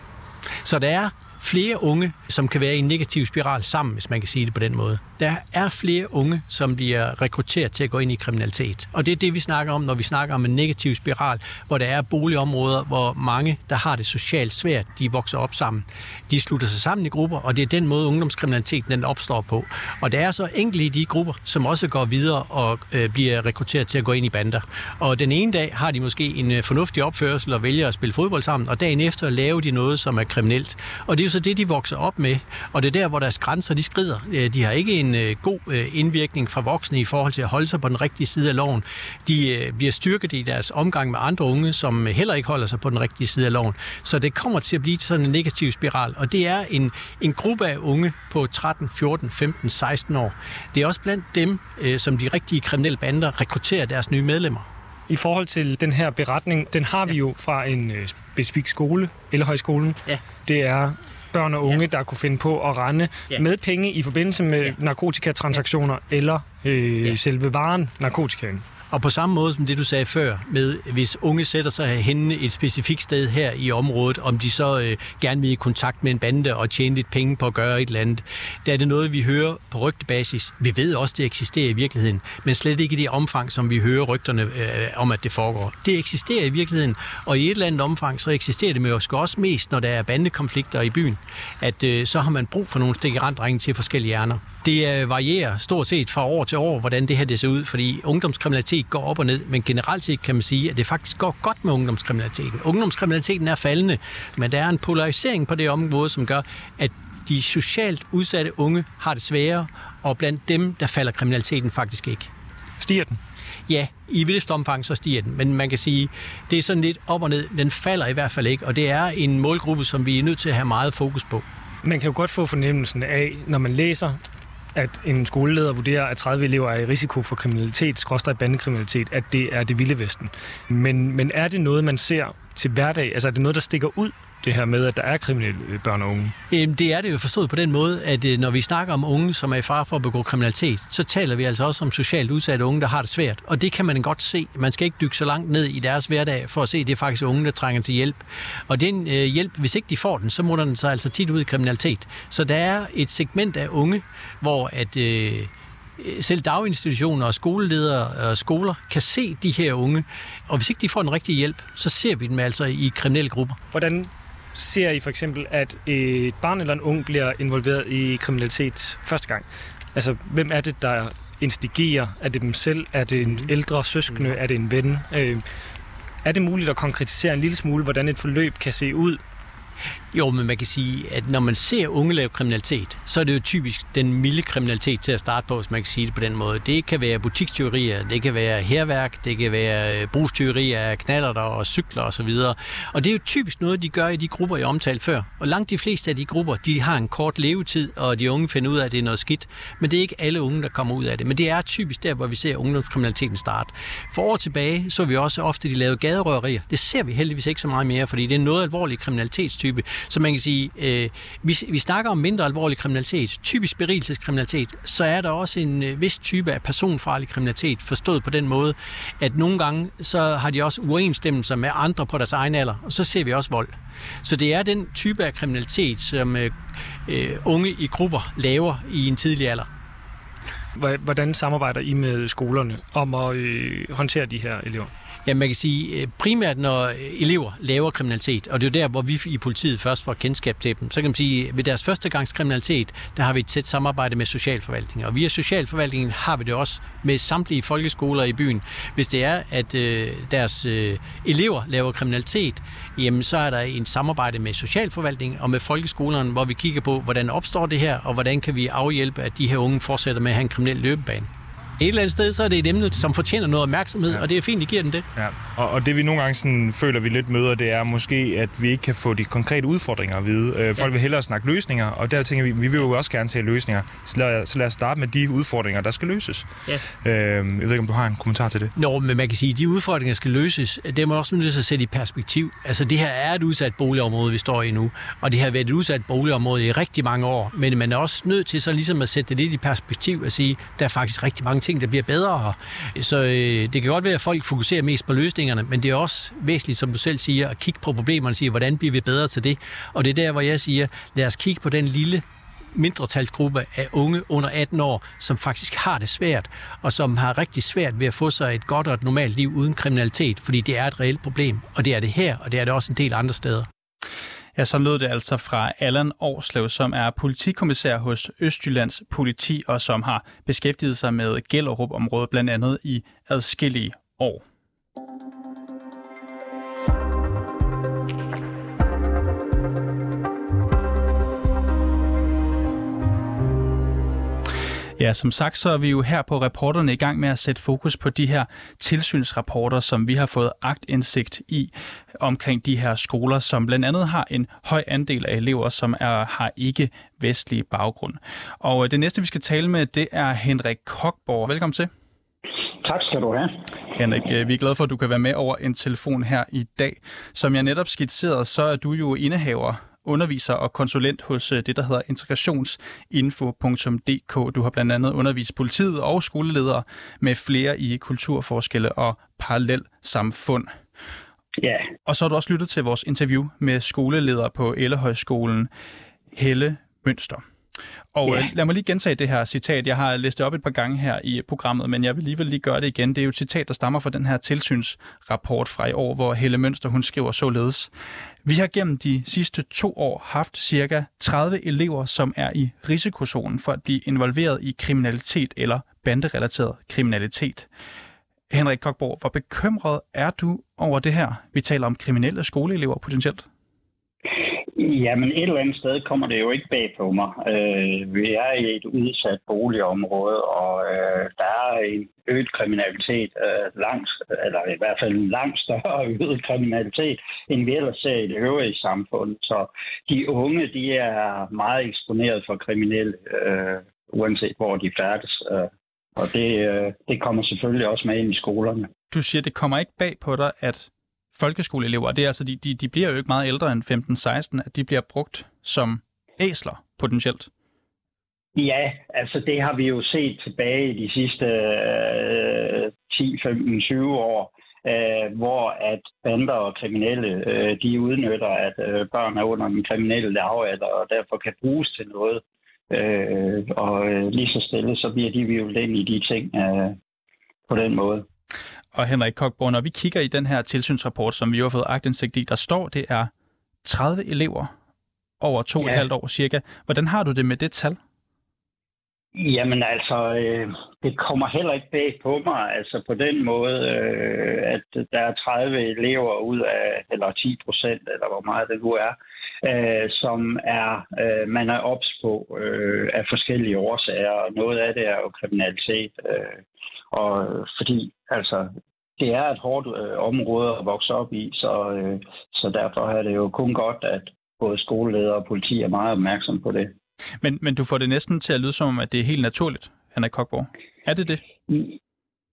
Så der er flere unge, som kan være i en negativ spiral sammen, hvis man kan sige det på den måde. Der er flere unge, som bliver rekrutteret til at gå ind i kriminalitet. Og det er det, vi snakker om, når vi snakker om en negativ spiral, hvor der er boligområder, hvor mange, der har det socialt svært, de vokser op sammen. De slutter sig sammen i grupper, og det er den måde, ungdomskriminaliteten den opstår på. Og der er så enkelte i de grupper, som også går videre og øh, bliver rekrutteret til at gå ind i bander. Og den ene dag har de måske en øh, fornuftig opførsel og vælger at spille fodbold sammen, og dagen efter laver de noget, som er kriminelt. Og det er så det, de vokser op med, og det er der, hvor deres grænser de skrider. Øh, de har ikke en øh, god øh, indvirkning fra voksne i forhold til at holde sig på den rigtige side af loven. De bliver styrket i deres omgang med andre unge, som heller ikke holder sig på den rigtige side af loven. Så det kommer til at blive sådan en negativ spiral, og det er en, en gruppe af unge på 13, 14, 15, 16 år. Det er også blandt dem, som de rigtige kriminelle bander rekrutterer deres nye medlemmer.
I forhold til den her beretning, den har vi jo fra en specifik skole, eller højskolen. Ja. Det er børn og unge, ja. der kunne finde på at rende ja. med penge i forbindelse med ja. narkotikatransaktioner ja. eller øh, ja. selve varen narkotikaen.
Og på samme måde som det, du sagde før, med hvis unge sætter sig henne et specifikt sted her i området, om de så øh, gerne vil i kontakt med en bande og tjene lidt penge på at gøre et eller andet, der er det noget, vi hører på rygtebasis. Vi ved også, det eksisterer i virkeligheden, men slet ikke i det omfang, som vi hører rygterne øh, om, at det foregår. Det eksisterer i virkeligheden, og i et eller andet omfang, så eksisterer det måske også mest, når der er bandekonflikter i byen, at øh, så har man brug for nogle stikkerandrenge til forskellige hjerner. Det øh, varierer stort set fra år til år, hvordan det her det ser ud, fordi ungdomskriminalitet går op og ned, men generelt set kan man sige, at det faktisk går godt med ungdomskriminaliteten. Ungdomskriminaliteten er faldende, men der er en polarisering på det område, som gør, at de socialt udsatte unge har det sværere, og blandt dem, der falder kriminaliteten faktisk ikke.
Stiger den?
Ja, i vist omfang så stiger den, men man kan sige, det er sådan lidt op og ned. Den falder i hvert fald ikke, og det er en målgruppe, som vi er nødt til at have meget fokus på.
Man kan jo godt få fornemmelsen af, når man læser at en skoleleder vurderer, at 30 elever er i risiko for kriminalitet, skråstrej bandekriminalitet, at det er det vilde vesten. Men, men er det noget, man ser til hverdag? Altså er det noget, der stikker ud det her med, at der er kriminelle øh, børn og unge?
Det er det jo forstået på den måde, at øh, når vi snakker om unge, som er i fare for at begå kriminalitet, så taler vi altså også om socialt udsatte unge, der har det svært. Og det kan man godt se. Man skal ikke dykke så langt ned i deres hverdag for at se, at det er faktisk unge, der trænger til hjælp. Og den øh, hjælp, hvis ikke de får den, så må den sig altså tit ud i kriminalitet. Så der er et segment af unge, hvor at... Øh, selv daginstitutioner og skoleledere og skoler kan se de her unge, og hvis ikke de får en rigtig hjælp, så ser vi dem altså i kriminelle grupper.
Hvordan ser I for eksempel, at et barn eller en ung bliver involveret i kriminalitet første gang? Altså, hvem er det, der instigerer? Er det dem selv? Er det en ældre søskende? Er det en ven? Øh, er det muligt at konkretisere en lille smule, hvordan et forløb kan se ud?
Jo, men man kan sige, at når man ser unge lave kriminalitet, så er det jo typisk den milde kriminalitet til at starte på, hvis man kan sige det på den måde. Det kan være butikstyverier, det kan være herværk, det kan være øh, brugstyverier af knallerter og cykler osv. Og, og det er jo typisk noget, de gør i de grupper, jeg omtalte før. Og langt de fleste af de grupper, de har en kort levetid, og de unge finder ud af, at det er noget skidt. Men det er ikke alle unge, der kommer ud af det. Men det er typisk der, hvor vi ser ungdomskriminaliteten starte. For år tilbage så vi også ofte, de lavede gaderøverier. Det ser vi heldigvis ikke så meget mere, fordi det er noget alvorlig kriminalitetstype. Så man kan sige, øh, vi, vi snakker om mindre alvorlig kriminalitet, typisk berigelseskriminalitet, så er der også en øh, vis type af personfarlig kriminalitet, forstået på den måde, at nogle gange så har de også uoverensstemmelser med andre på deres egen alder, og så ser vi også vold. Så det er den type af kriminalitet, som øh, øh, unge i grupper laver i en tidlig alder.
Hvordan samarbejder I med skolerne om at øh, håndtere de her elever?
Ja, man kan sige, øh, primært når elever laver kriminalitet, og det er jo der, hvor vi i politiet først får kendskab til dem, så kan man sige, at ved deres første gangs kriminalitet, der har vi et tæt samarbejde med socialforvaltningen. Og via socialforvaltningen har vi det også med samtlige folkeskoler i byen. Hvis det er, at øh, deres øh, elever laver kriminalitet, jamen så er der en samarbejde med socialforvaltningen og med folkeskolerne, hvor vi kigger på, hvordan opstår det her, og hvordan kan vi afhjælpe, at de her unge fortsætter med at have en kriminel løbebane et eller andet sted, så er det et emne, som fortjener noget opmærksomhed, ja. og det er fint, at giver den det.
Ja. Og, og det vi nogle gange sådan, føler, vi lidt møder, det er måske, at vi ikke kan få de konkrete udfordringer at vide. Øh, folk ja. vil hellere snakke løsninger, og der tænker vi, vi vil jo også gerne tage løsninger. Så lad, så lad os starte med de udfordringer, der skal løses. Ja. Øh, jeg ved ikke, om du har en kommentar til det?
Nå, men man kan sige, at de udfordringer, der skal løses, det må også nødt til at sætte i perspektiv. Altså, det her er et udsat boligområde, vi står i nu, og det har været et udsat boligområde i rigtig mange år, men man er også nødt til så ligesom at sætte det lidt i perspektiv og sige, der er faktisk rigtig mange ting, der bliver bedre. Så øh, det kan godt være, at folk fokuserer mest på løsningerne, men det er også væsentligt, som du selv siger, at kigge på problemerne og sige, hvordan bliver vi bedre til det? Og det er der, hvor jeg siger, lad os kigge på den lille mindretalsgruppe af unge under 18 år, som faktisk har det svært, og som har rigtig svært ved at få sig et godt og et normalt liv uden kriminalitet, fordi det er et reelt problem, og det er det her, og det er det også en del andre steder.
Ja, så lød det altså fra Allan Årslev, som er politikommissær hos Østjyllands politi, og som har beskæftiget sig med Gellerup-området blandt andet i adskillige år. Ja, som sagt, så er vi jo her på reporterne i gang med at sætte fokus på de her tilsynsrapporter, som vi har fået agtindsigt i omkring de her skoler, som blandt andet har en høj andel af elever, som er, har ikke vestlig baggrund. Og øh, det næste, vi skal tale med, det er Henrik Kokborg. Velkommen til.
Tak skal du have.
Henrik, øh, vi er glade for, at du kan være med over en telefon her i dag. Som jeg netop skitserede, så er du jo indehaver underviser og konsulent hos øh, det, der hedder integrationsinfo.dk. Du har blandt andet undervist politiet og skoleledere med flere i kulturforskelle og parallel samfund.
Ja.
Og så har du også lyttet til vores interview med skoleleder på Ellehøjskolen, Helle Mønster. Og ja. Øh, lad mig lige gentage det her citat. Jeg har læst det op et par gange her i programmet, men jeg vil alligevel lige gøre det igen. Det er jo et citat, der stammer fra den her tilsynsrapport fra i år, hvor Helle Mønster hun skriver således. Vi har gennem de sidste to år haft cirka 30 elever, som er i risikozonen for at blive involveret i kriminalitet eller banderelateret kriminalitet. Henrik Kokborg, hvor bekymret er du over det her? Vi taler om kriminelle skoleelever potentielt.
Jamen et eller andet sted kommer det jo ikke bag på mig. Øh, vi er i et udsat boligområde, og øh, der er en øget kriminalitet, øh, langt, eller i hvert fald en langt større øget kriminalitet, end vi ellers ser i det øvrige samfund. Så de unge, de er meget eksponeret for kriminelle, øh, uanset hvor de færdes. Øh, og det, øh, det kommer selvfølgelig også med ind i skolerne.
Du siger, det kommer ikke bag på dig, at folkeskoleelever, det er altså, de, de, de bliver jo ikke meget ældre end 15-16, at de bliver brugt som æsler potentielt.
Ja, altså det har vi jo set tilbage i de sidste øh, 10, 15, 20 år, øh, hvor at bander og kriminelle, øh, de udnytter, at øh, børn er under den kriminelle lavalder, og derfor kan bruges til noget. Øh, og øh, lige så stille, så bliver de vivlet ind i de ting øh, på den måde
og Henrik Kokborg, når vi kigger i den her tilsynsrapport, som vi har fået agtindsigt i, der står, det er 30 elever over to ja. og et halvt år cirka. Hvordan har du det med det tal?
Jamen altså, øh, det kommer heller ikke bag på mig, altså på den måde, øh, at der er 30 elever ud af, eller 10 procent, eller hvor meget det nu er, øh, som er øh, man er ops på øh, af forskellige årsager. Noget af det er jo kriminalitet, øh, og fordi altså det er et hårdt øh, område at vokse op i, så, øh, så derfor er det jo kun godt, at både skoleledere og politi er meget opmærksom på det.
Men, men du får det næsten til at lyde som om, at det er helt naturligt, Henrik Kokborg. Er det det?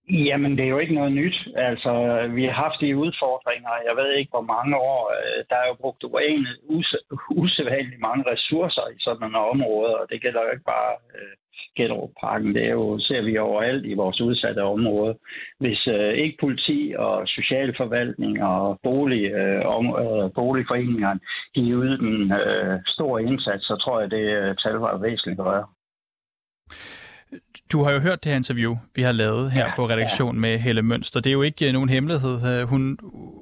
Jamen, det er jo ikke noget nyt. Altså, vi har haft de udfordringer, jeg ved ikke hvor mange år. Øh, der er jo brugt us- usædvanligt mange ressourcer i sådan nogle områder, og det gælder jo ikke bare øh, Gellerup-parken. Det er jo, ser vi overalt i vores udsatte område. Hvis øh, ikke politi og socialforvaltning og bolig, øh, om, øh, boligforeningerne, de yder en øh, stor indsats, så tror jeg, det øh, tal var væsentligt højere.
Du har jo hørt det her interview, vi har lavet her ja, på redaktion ja. med Helle Mønster. Det er jo ikke øh, nogen hemmelighed. Øh, hun,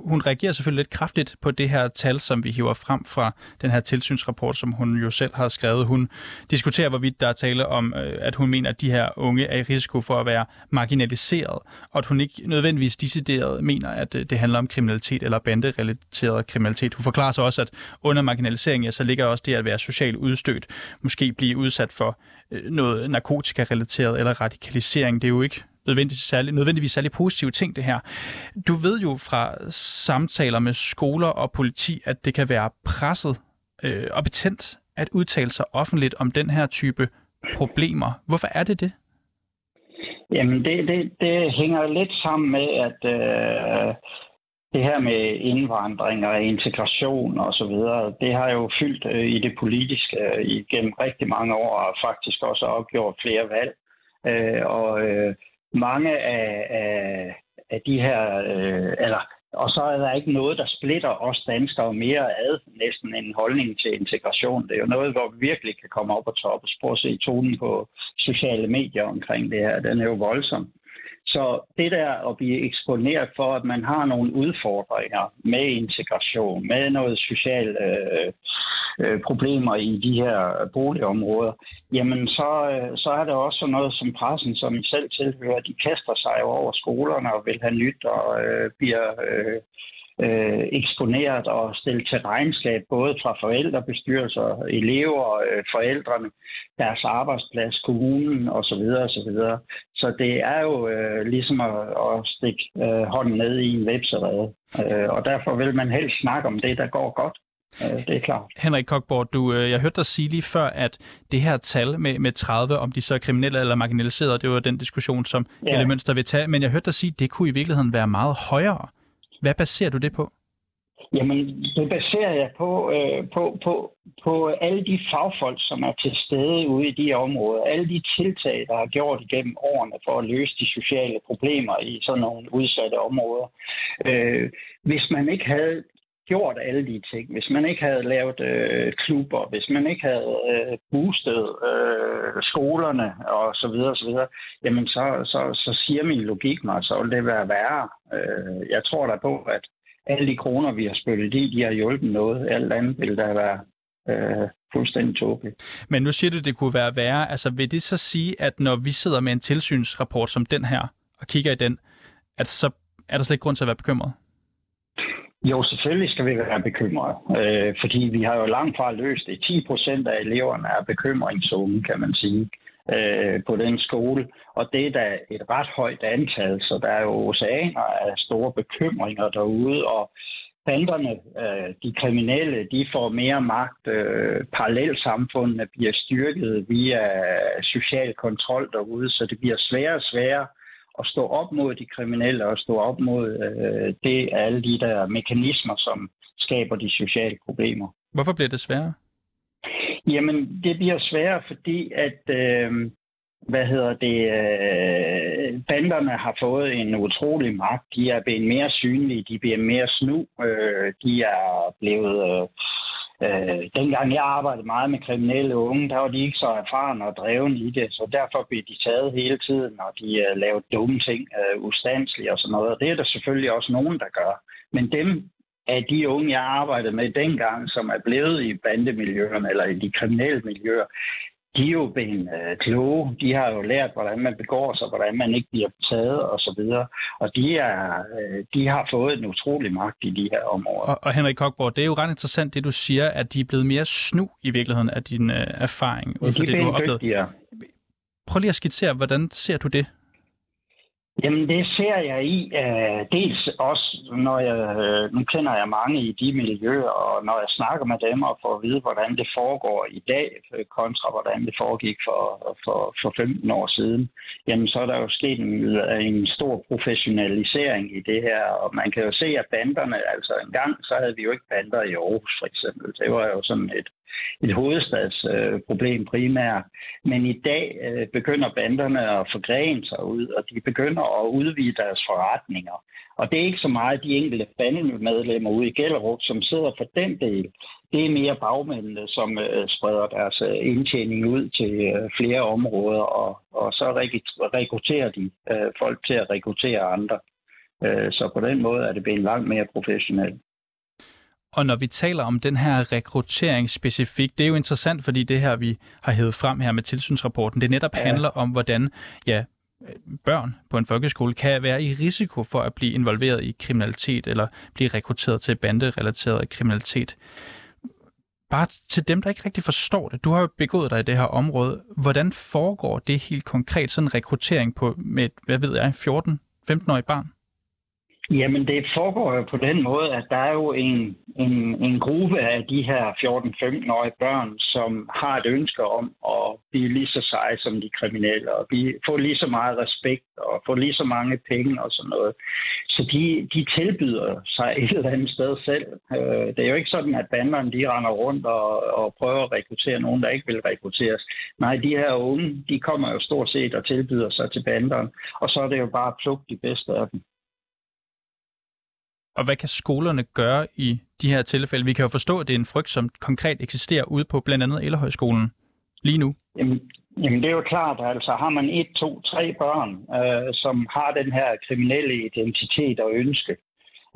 hun reagerer selvfølgelig lidt kraftigt på det her tal, som vi hiver frem fra den her tilsynsrapport, som hun jo selv har skrevet. Hun diskuterer, hvorvidt der er tale om, øh, at hun mener, at de her unge er i risiko for at være marginaliseret, og at hun ikke nødvendigvis decideret mener, at det handler om kriminalitet eller banderelateret kriminalitet. Hun forklarer så også, at under marginalisering, ja, så ligger også det at være socialt udstødt, måske blive udsat for Øh, noget narkotika-relateret eller radikalisering. Det er jo ikke nødvendigvis særlig, nødvendigvis særlig positive ting, det her. Du ved jo fra samtaler med skoler og politi, at det kan være presset øh, og betændt at udtale sig offentligt om den her type problemer. Hvorfor er det det?
Jamen, det, det, det hænger lidt sammen med, at øh, det her med indvandring og integration og så videre, det har jo fyldt øh, i det politiske øh, igennem rigtig mange år, og faktisk også opgjort flere valg. Øh, og øh, mange af, af, af de her, øh, eller og så er der ikke noget, der splitter os danskere mere ad, næsten en holdning til integration. Det er jo noget, hvor vi virkelig kan komme op og toppe. Prøv at se tonen på sociale medier omkring det her. Den er jo voldsom. Så det der at blive eksponeret for, at man har nogle udfordringer med integration, med noget socialt øh, øh, problemer i de her boligområder, jamen så, øh, så er der også noget som pressen, som I selv tilhører, de kaster sig over skolerne og vil have nyt og øh, bliver øh, øh, eksponeret og stillet til regnskab, både fra forældrebestyrelser, elever, øh, forældrene, deres arbejdsplads, kommunen osv. osv. Så det er jo øh, ligesom at, at stikke øh, hånden ned i en vepserede. Øh, og derfor vil man helst snakke om det, der går godt. Øh, det er klart.
Henrik Kokborg, du, øh, jeg hørte dig sige lige før, at det her tal med, med 30, om de så er kriminelle eller marginaliserede, det var den diskussion, som ja. Helle Mønster vil tage. Men jeg hørte dig sige, at det kunne i virkeligheden være meget højere. Hvad baserer du det på?
Jamen, det baserer jeg på, øh, på, på, på alle de fagfolk, som er til stede ude i de områder. Alle de tiltag, der har gjort igennem årene for at løse de sociale problemer i sådan nogle udsatte områder. Øh, hvis man ikke havde gjort alle de ting, hvis man ikke havde lavet øh, klubber, hvis man ikke havde øh, boostet øh, skolerne og så videre, så videre, jamen så, så, så siger min logik mig, så vil det være værre. Øh, jeg tror da på, at alle de kroner, vi har spyttet i, de har hjulpet noget. Alt andet ville da være øh, fuldstændig tåbeligt.
Men nu siger du, det kunne være værre. Altså vil det så sige, at når vi sidder med en tilsynsrapport som den her, og kigger i den, at så er der slet ikke grund til at være bekymret?
Jo, selvfølgelig skal vi være bekymrede, øh, fordi vi har jo langt fra løst det. 10 procent af eleverne er bekymringsunge, kan man sige, øh, på den skole. Og det er da et ret højt antal, så der er jo oceaner af store bekymringer derude, og banderne, øh, de kriminelle, de får mere magt. Øh, parallelsamfundene bliver styrket via social kontrol derude, så det bliver sværere og sværere at stå op mod de kriminelle og stå op mod øh, det alle de der mekanismer, som skaber de sociale problemer.
Hvorfor bliver det sværere?
Jamen, det bliver sværere, fordi at, øh, hvad hedder det, øh, banderne har fået en utrolig magt. De er blevet mere synlige, de bliver mere snu, øh, de er blevet... Øh, Øh, dengang jeg arbejdede meget med kriminelle unge, der var de ikke så erfarne og drevne i det, så derfor blev de taget hele tiden, og de øh, lavede dumme ting, øh, ustandslige og sådan noget. Og det er der selvfølgelig også nogen, der gør. Men dem af de unge, jeg arbejdede med dengang, som er blevet i bandemiljøerne eller i de kriminelle miljøer, de er jo blevet øh, kloge. De har jo lært, hvordan man begår sig, hvordan man ikke bliver taget og så videre. Og de, er, øh, de har fået en utrolig magt i de her områder.
Og, og Henrik Kokborg, det er jo ret interessant, det du siger, at de er blevet mere snu i virkeligheden af din øh, erfaring, ud fra
de
det, du har oplevet.
dygtigere.
Prøv lige at skitsere, hvordan ser du det?
Jamen, det ser jeg i. Uh, dels også, når jeg, uh, nu kender jeg mange i de miljøer, og når jeg snakker med dem og får at vide, hvordan det foregår i dag, øh, kontra hvordan det foregik for, for, for 15 år siden, jamen så er der jo sket en, en stor professionalisering i det her, og man kan jo se, at banderne, altså engang, så havde vi jo ikke bander i Aarhus for eksempel. Det var jo sådan et et hovedstadsproblem primært. Men i dag øh, begynder banderne at forgrene sig ud, og de begynder at udvide deres forretninger. Og det er ikke så meget de enkelte bandemedlemmer ude i Gellerup, som sidder for den del. Det er mere bagmændene, som øh, spreder deres øh, indtjening ud til øh, flere områder, og, og så rekrutterer de øh, folk til at rekruttere andre. Øh, så på den måde er det blevet langt mere professionelt.
Og når vi taler om den her rekruttering specifikt, det er jo interessant, fordi det her, vi har hævet frem her med tilsynsrapporten, det netop ja. handler om, hvordan ja, børn på en folkeskole kan være i risiko for at blive involveret i kriminalitet eller blive rekrutteret til banderelateret kriminalitet. Bare til dem, der ikke rigtig forstår det. Du har jo begået dig i det her område. Hvordan foregår det helt konkret, sådan en rekruttering på med, hvad ved jeg, 14-15-årig barn?
Jamen, det foregår jo på den måde, at der er jo en, en, en gruppe af de her 14-15-årige børn, som har et ønske om at blive lige så seje som de kriminelle, og blive, få lige så meget respekt, og få lige så mange penge og sådan noget. Så de, de tilbyder sig et eller andet sted selv. Øh, det er jo ikke sådan, at banderne de render rundt og, og prøver at rekruttere nogen, der ikke vil rekrutteres. Nej, de her unge, de kommer jo stort set og tilbyder sig til banderne, og så er det jo bare at plukke de bedste af dem.
Og hvad kan skolerne gøre i de her tilfælde? Vi kan jo forstå, at det er en frygt, som konkret eksisterer ude på blandt andet Ellerhøjskolen lige nu.
Jamen, jamen det er jo klart, at altså har man et, to, tre børn, øh, som har den her kriminelle identitet og ønske,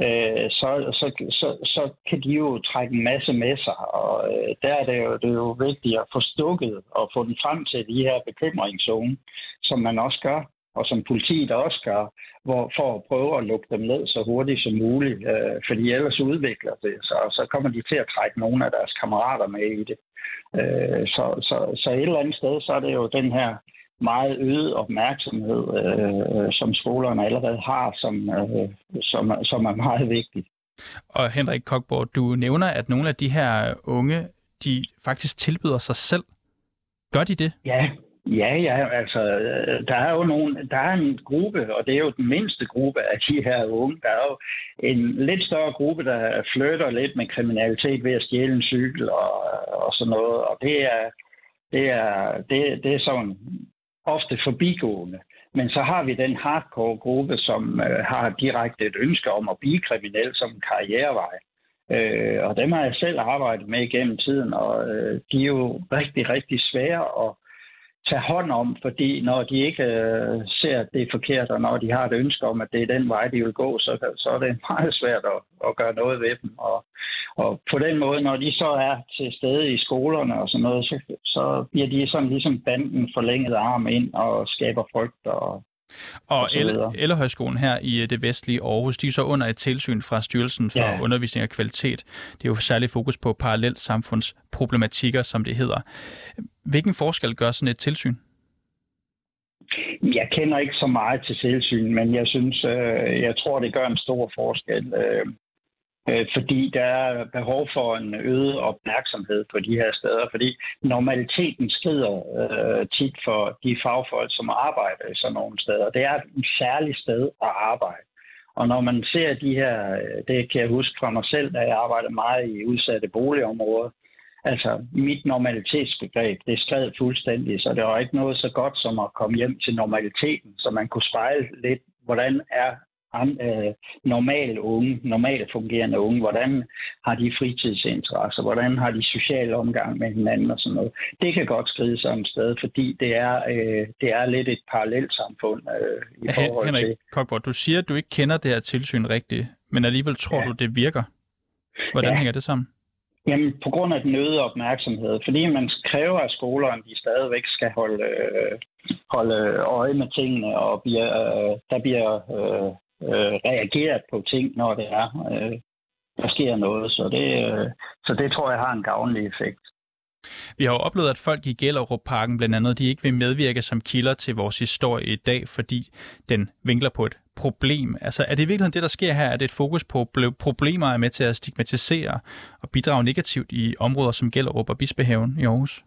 øh, så, så, så, så kan de jo trække en masse med sig. Og øh, der er det, jo, det er jo vigtigt at få stukket og få den frem til de her bekymringszone, som man også gør og som politiet også gør, hvor, for at prøve at lukke dem ned så hurtigt som muligt, øh, fordi ellers udvikler det, så, så kommer de til at trække nogle af deres kammerater med i det. Øh, så, så, så et eller andet sted, så er det jo den her meget øget opmærksomhed, øh, som skolerne allerede har, som, øh, som, som er meget vigtig.
Og Henrik Kokborg, du nævner, at nogle af de her unge, de faktisk tilbyder sig selv. Gør de det?
Ja, Ja, ja, altså, der er jo nogen, der er en gruppe, og det er jo den mindste gruppe af de her unge. Der er jo en lidt større gruppe, der flytter lidt med kriminalitet ved at stjæle en cykel og, og sådan noget, og det er, det er, det, det er sådan ofte forbigående. Men så har vi den hardcore gruppe, som øh, har direkte et ønske om at blive kriminel som en karrierevej. Øh, og dem har jeg selv arbejdet med gennem tiden, og øh, de er jo rigtig, rigtig svære at tage hånd om, fordi når de ikke øh, ser, at det er forkert, og når de har et ønske om, at det er den vej, de vil gå, så, så er det meget svært at, at gøre noget ved dem. Og, og på den måde, når de så er til stede i skolerne og sådan noget, så, så bliver de sådan ligesom banden forlænget arm ind og skaber frygt og,
og Ellerhøjskolen her i øh, det vestlige Aarhus, de er så under et tilsyn fra Styrelsen for ja. Undervisning og Kvalitet. Det er jo særlig fokus på parallelt samfundsproblematikker, som det hedder. Hvilken forskel gør sådan et tilsyn?
Jeg kender ikke så meget til tilsyn, men jeg synes, øh, jeg tror, det gør en stor forskel. Øh, øh, fordi der er behov for en øget opmærksomhed på de her steder, fordi normaliteten skrider tit for de fagfolk, som arbejder i sådan nogle steder. Det er et særligt sted at arbejde. Og når man ser de her, det kan jeg huske fra mig selv, da jeg arbejdede meget i udsatte boligområder, altså mit normalitetsbegreb, det skred fuldstændig, så det var ikke noget så godt som at komme hjem til normaliteten, så man kunne spejle lidt, hvordan er øh, normale unge, normale fungerende unge, hvordan har de fritidsinteresser, hvordan har de sociale omgang med hinanden og sådan noget. Det kan godt skride sig om sted, fordi det er, øh, det er lidt et parallelt samfund øh, i forhold
Henrik
til...
Kokborg, du siger, at du ikke kender det her tilsyn rigtigt, men alligevel tror ja. du, det virker. Hvordan ja. hænger det sammen?
Jamen, på grund af den øgede opmærksomhed. Fordi man kræver af skolerne, at de stadigvæk skal holde, øh, holde øje med tingene, og bliver, øh, der bliver øh, øh, reageret på ting, når det er, øh, der sker noget. Så det, øh, så det tror jeg har en gavnlig effekt.
Vi har jo oplevet, at folk i Gellerup Parken blandt andet, de ikke vil medvirke som kilder til vores historie i dag, fordi den vinkler på et problem. Altså er det i virkeligheden det, der sker her, at det et fokus på problemer er med til at stigmatisere og bidrage negativt i områder som Gellerup og Bispehaven i Aarhus?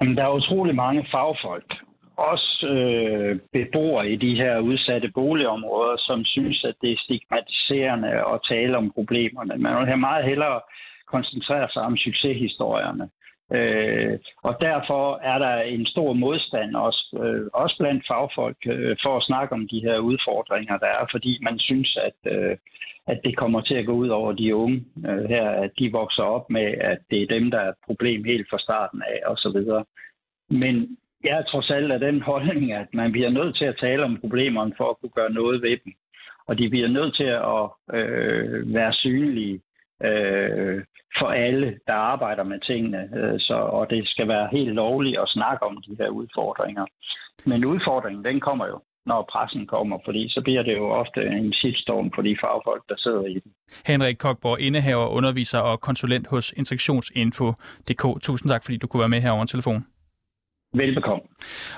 Jamen, der er utrolig mange fagfolk, også øh, beboere i de her udsatte boligområder, som synes, at det er stigmatiserende at tale om problemerne. Man vil have meget hellere koncentrere sig om succeshistorierne. Øh, og derfor er der en stor modstand også, øh, også blandt fagfolk øh, for at snakke om de her udfordringer, der er, fordi man synes, at, øh, at det kommer til at gå ud over de unge øh, her, at de vokser op med, at det er dem, der er et problem helt fra starten af osv. Men jeg er trods alt af den holdning, at man bliver nødt til at tale om problemerne for at kunne gøre noget ved dem. Og de bliver nødt til at øh, være synlige øh, for alle, der arbejder med tingene. Øh, så, og det skal være helt lovligt at snakke om de her udfordringer. Men udfordringen, den kommer jo når pressen kommer, fordi så bliver det jo ofte en shitstorm for de fagfolk, der sidder i den.
Henrik Kokborg, indehaver, underviser og konsulent hos Insektionsinfo.dk. Tusind tak, fordi du kunne være med her over telefon.
Velbekomme.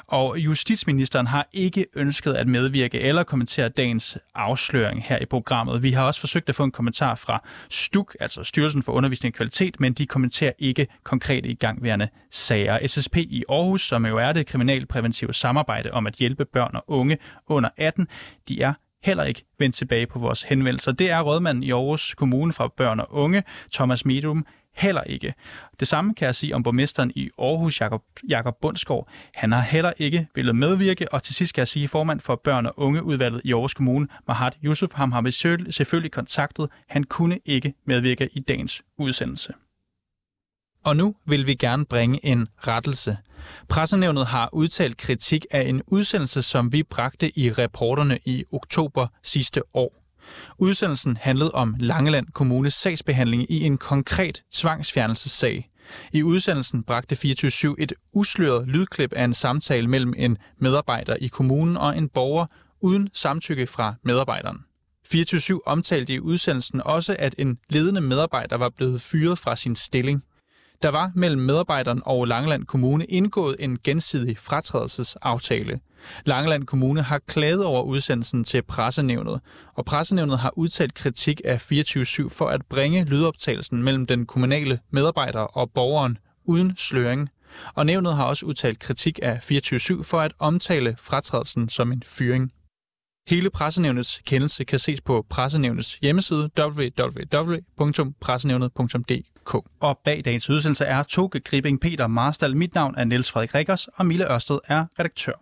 Og justitsministeren har ikke ønsket at medvirke eller kommentere dagens afsløring her i programmet. Vi har også forsøgt at få en kommentar fra STUK, altså Styrelsen for Undervisning og Kvalitet, men de kommenterer ikke konkrete igangværende sager. SSP i Aarhus, som jo er det kriminalpræventive samarbejde om at hjælpe børn og unge under 18, de er heller ikke vendt tilbage på vores henvendelser. Det er rådmanden i Aarhus Kommune for børn og unge, Thomas Medum, heller ikke. Det samme kan jeg sige om borgmesteren i Aarhus, Jakob, Jakob Bundsgaard. Han har heller ikke ville medvirke, og til sidst kan jeg sige, formand for børn- og ungeudvalget i Aarhus Kommune, Mahat Yusuf, ham har vi selvfølgelig kontaktet. Han kunne ikke medvirke i dagens udsendelse. Og nu vil vi gerne bringe en rettelse. Pressenævnet har udtalt kritik af en udsendelse, som vi bragte i reporterne i oktober sidste år. Udsendelsen handlede om Langeland Kommunes sagsbehandling i en konkret tvangsfjernelsessag. I udsendelsen bragte 24 et usløret lydklip af en samtale mellem en medarbejder i kommunen og en borger uden samtykke fra medarbejderen. 24 omtalte i udsendelsen også, at en ledende medarbejder var blevet fyret fra sin stilling. Der var mellem medarbejderen og Langeland Kommune indgået en gensidig fratrædelsesaftale. Langeland Kommune har klaget over udsendelsen til pressenævnet, og pressenævnet har udtalt kritik af 24-7 for at bringe lydoptagelsen mellem den kommunale medarbejder og borgeren uden sløring. Og nævnet har også udtalt kritik af 24-7 for at omtale fratrædelsen som en fyring. Hele pressenævnets kendelse kan ses på pressenævnets hjemmeside www.pressenævnet.dk. Og bag dagens udsendelse er Toge Gribing Peter Marstal. Mit navn er Niels Frederik Rikkers, og Mille Ørsted er redaktør.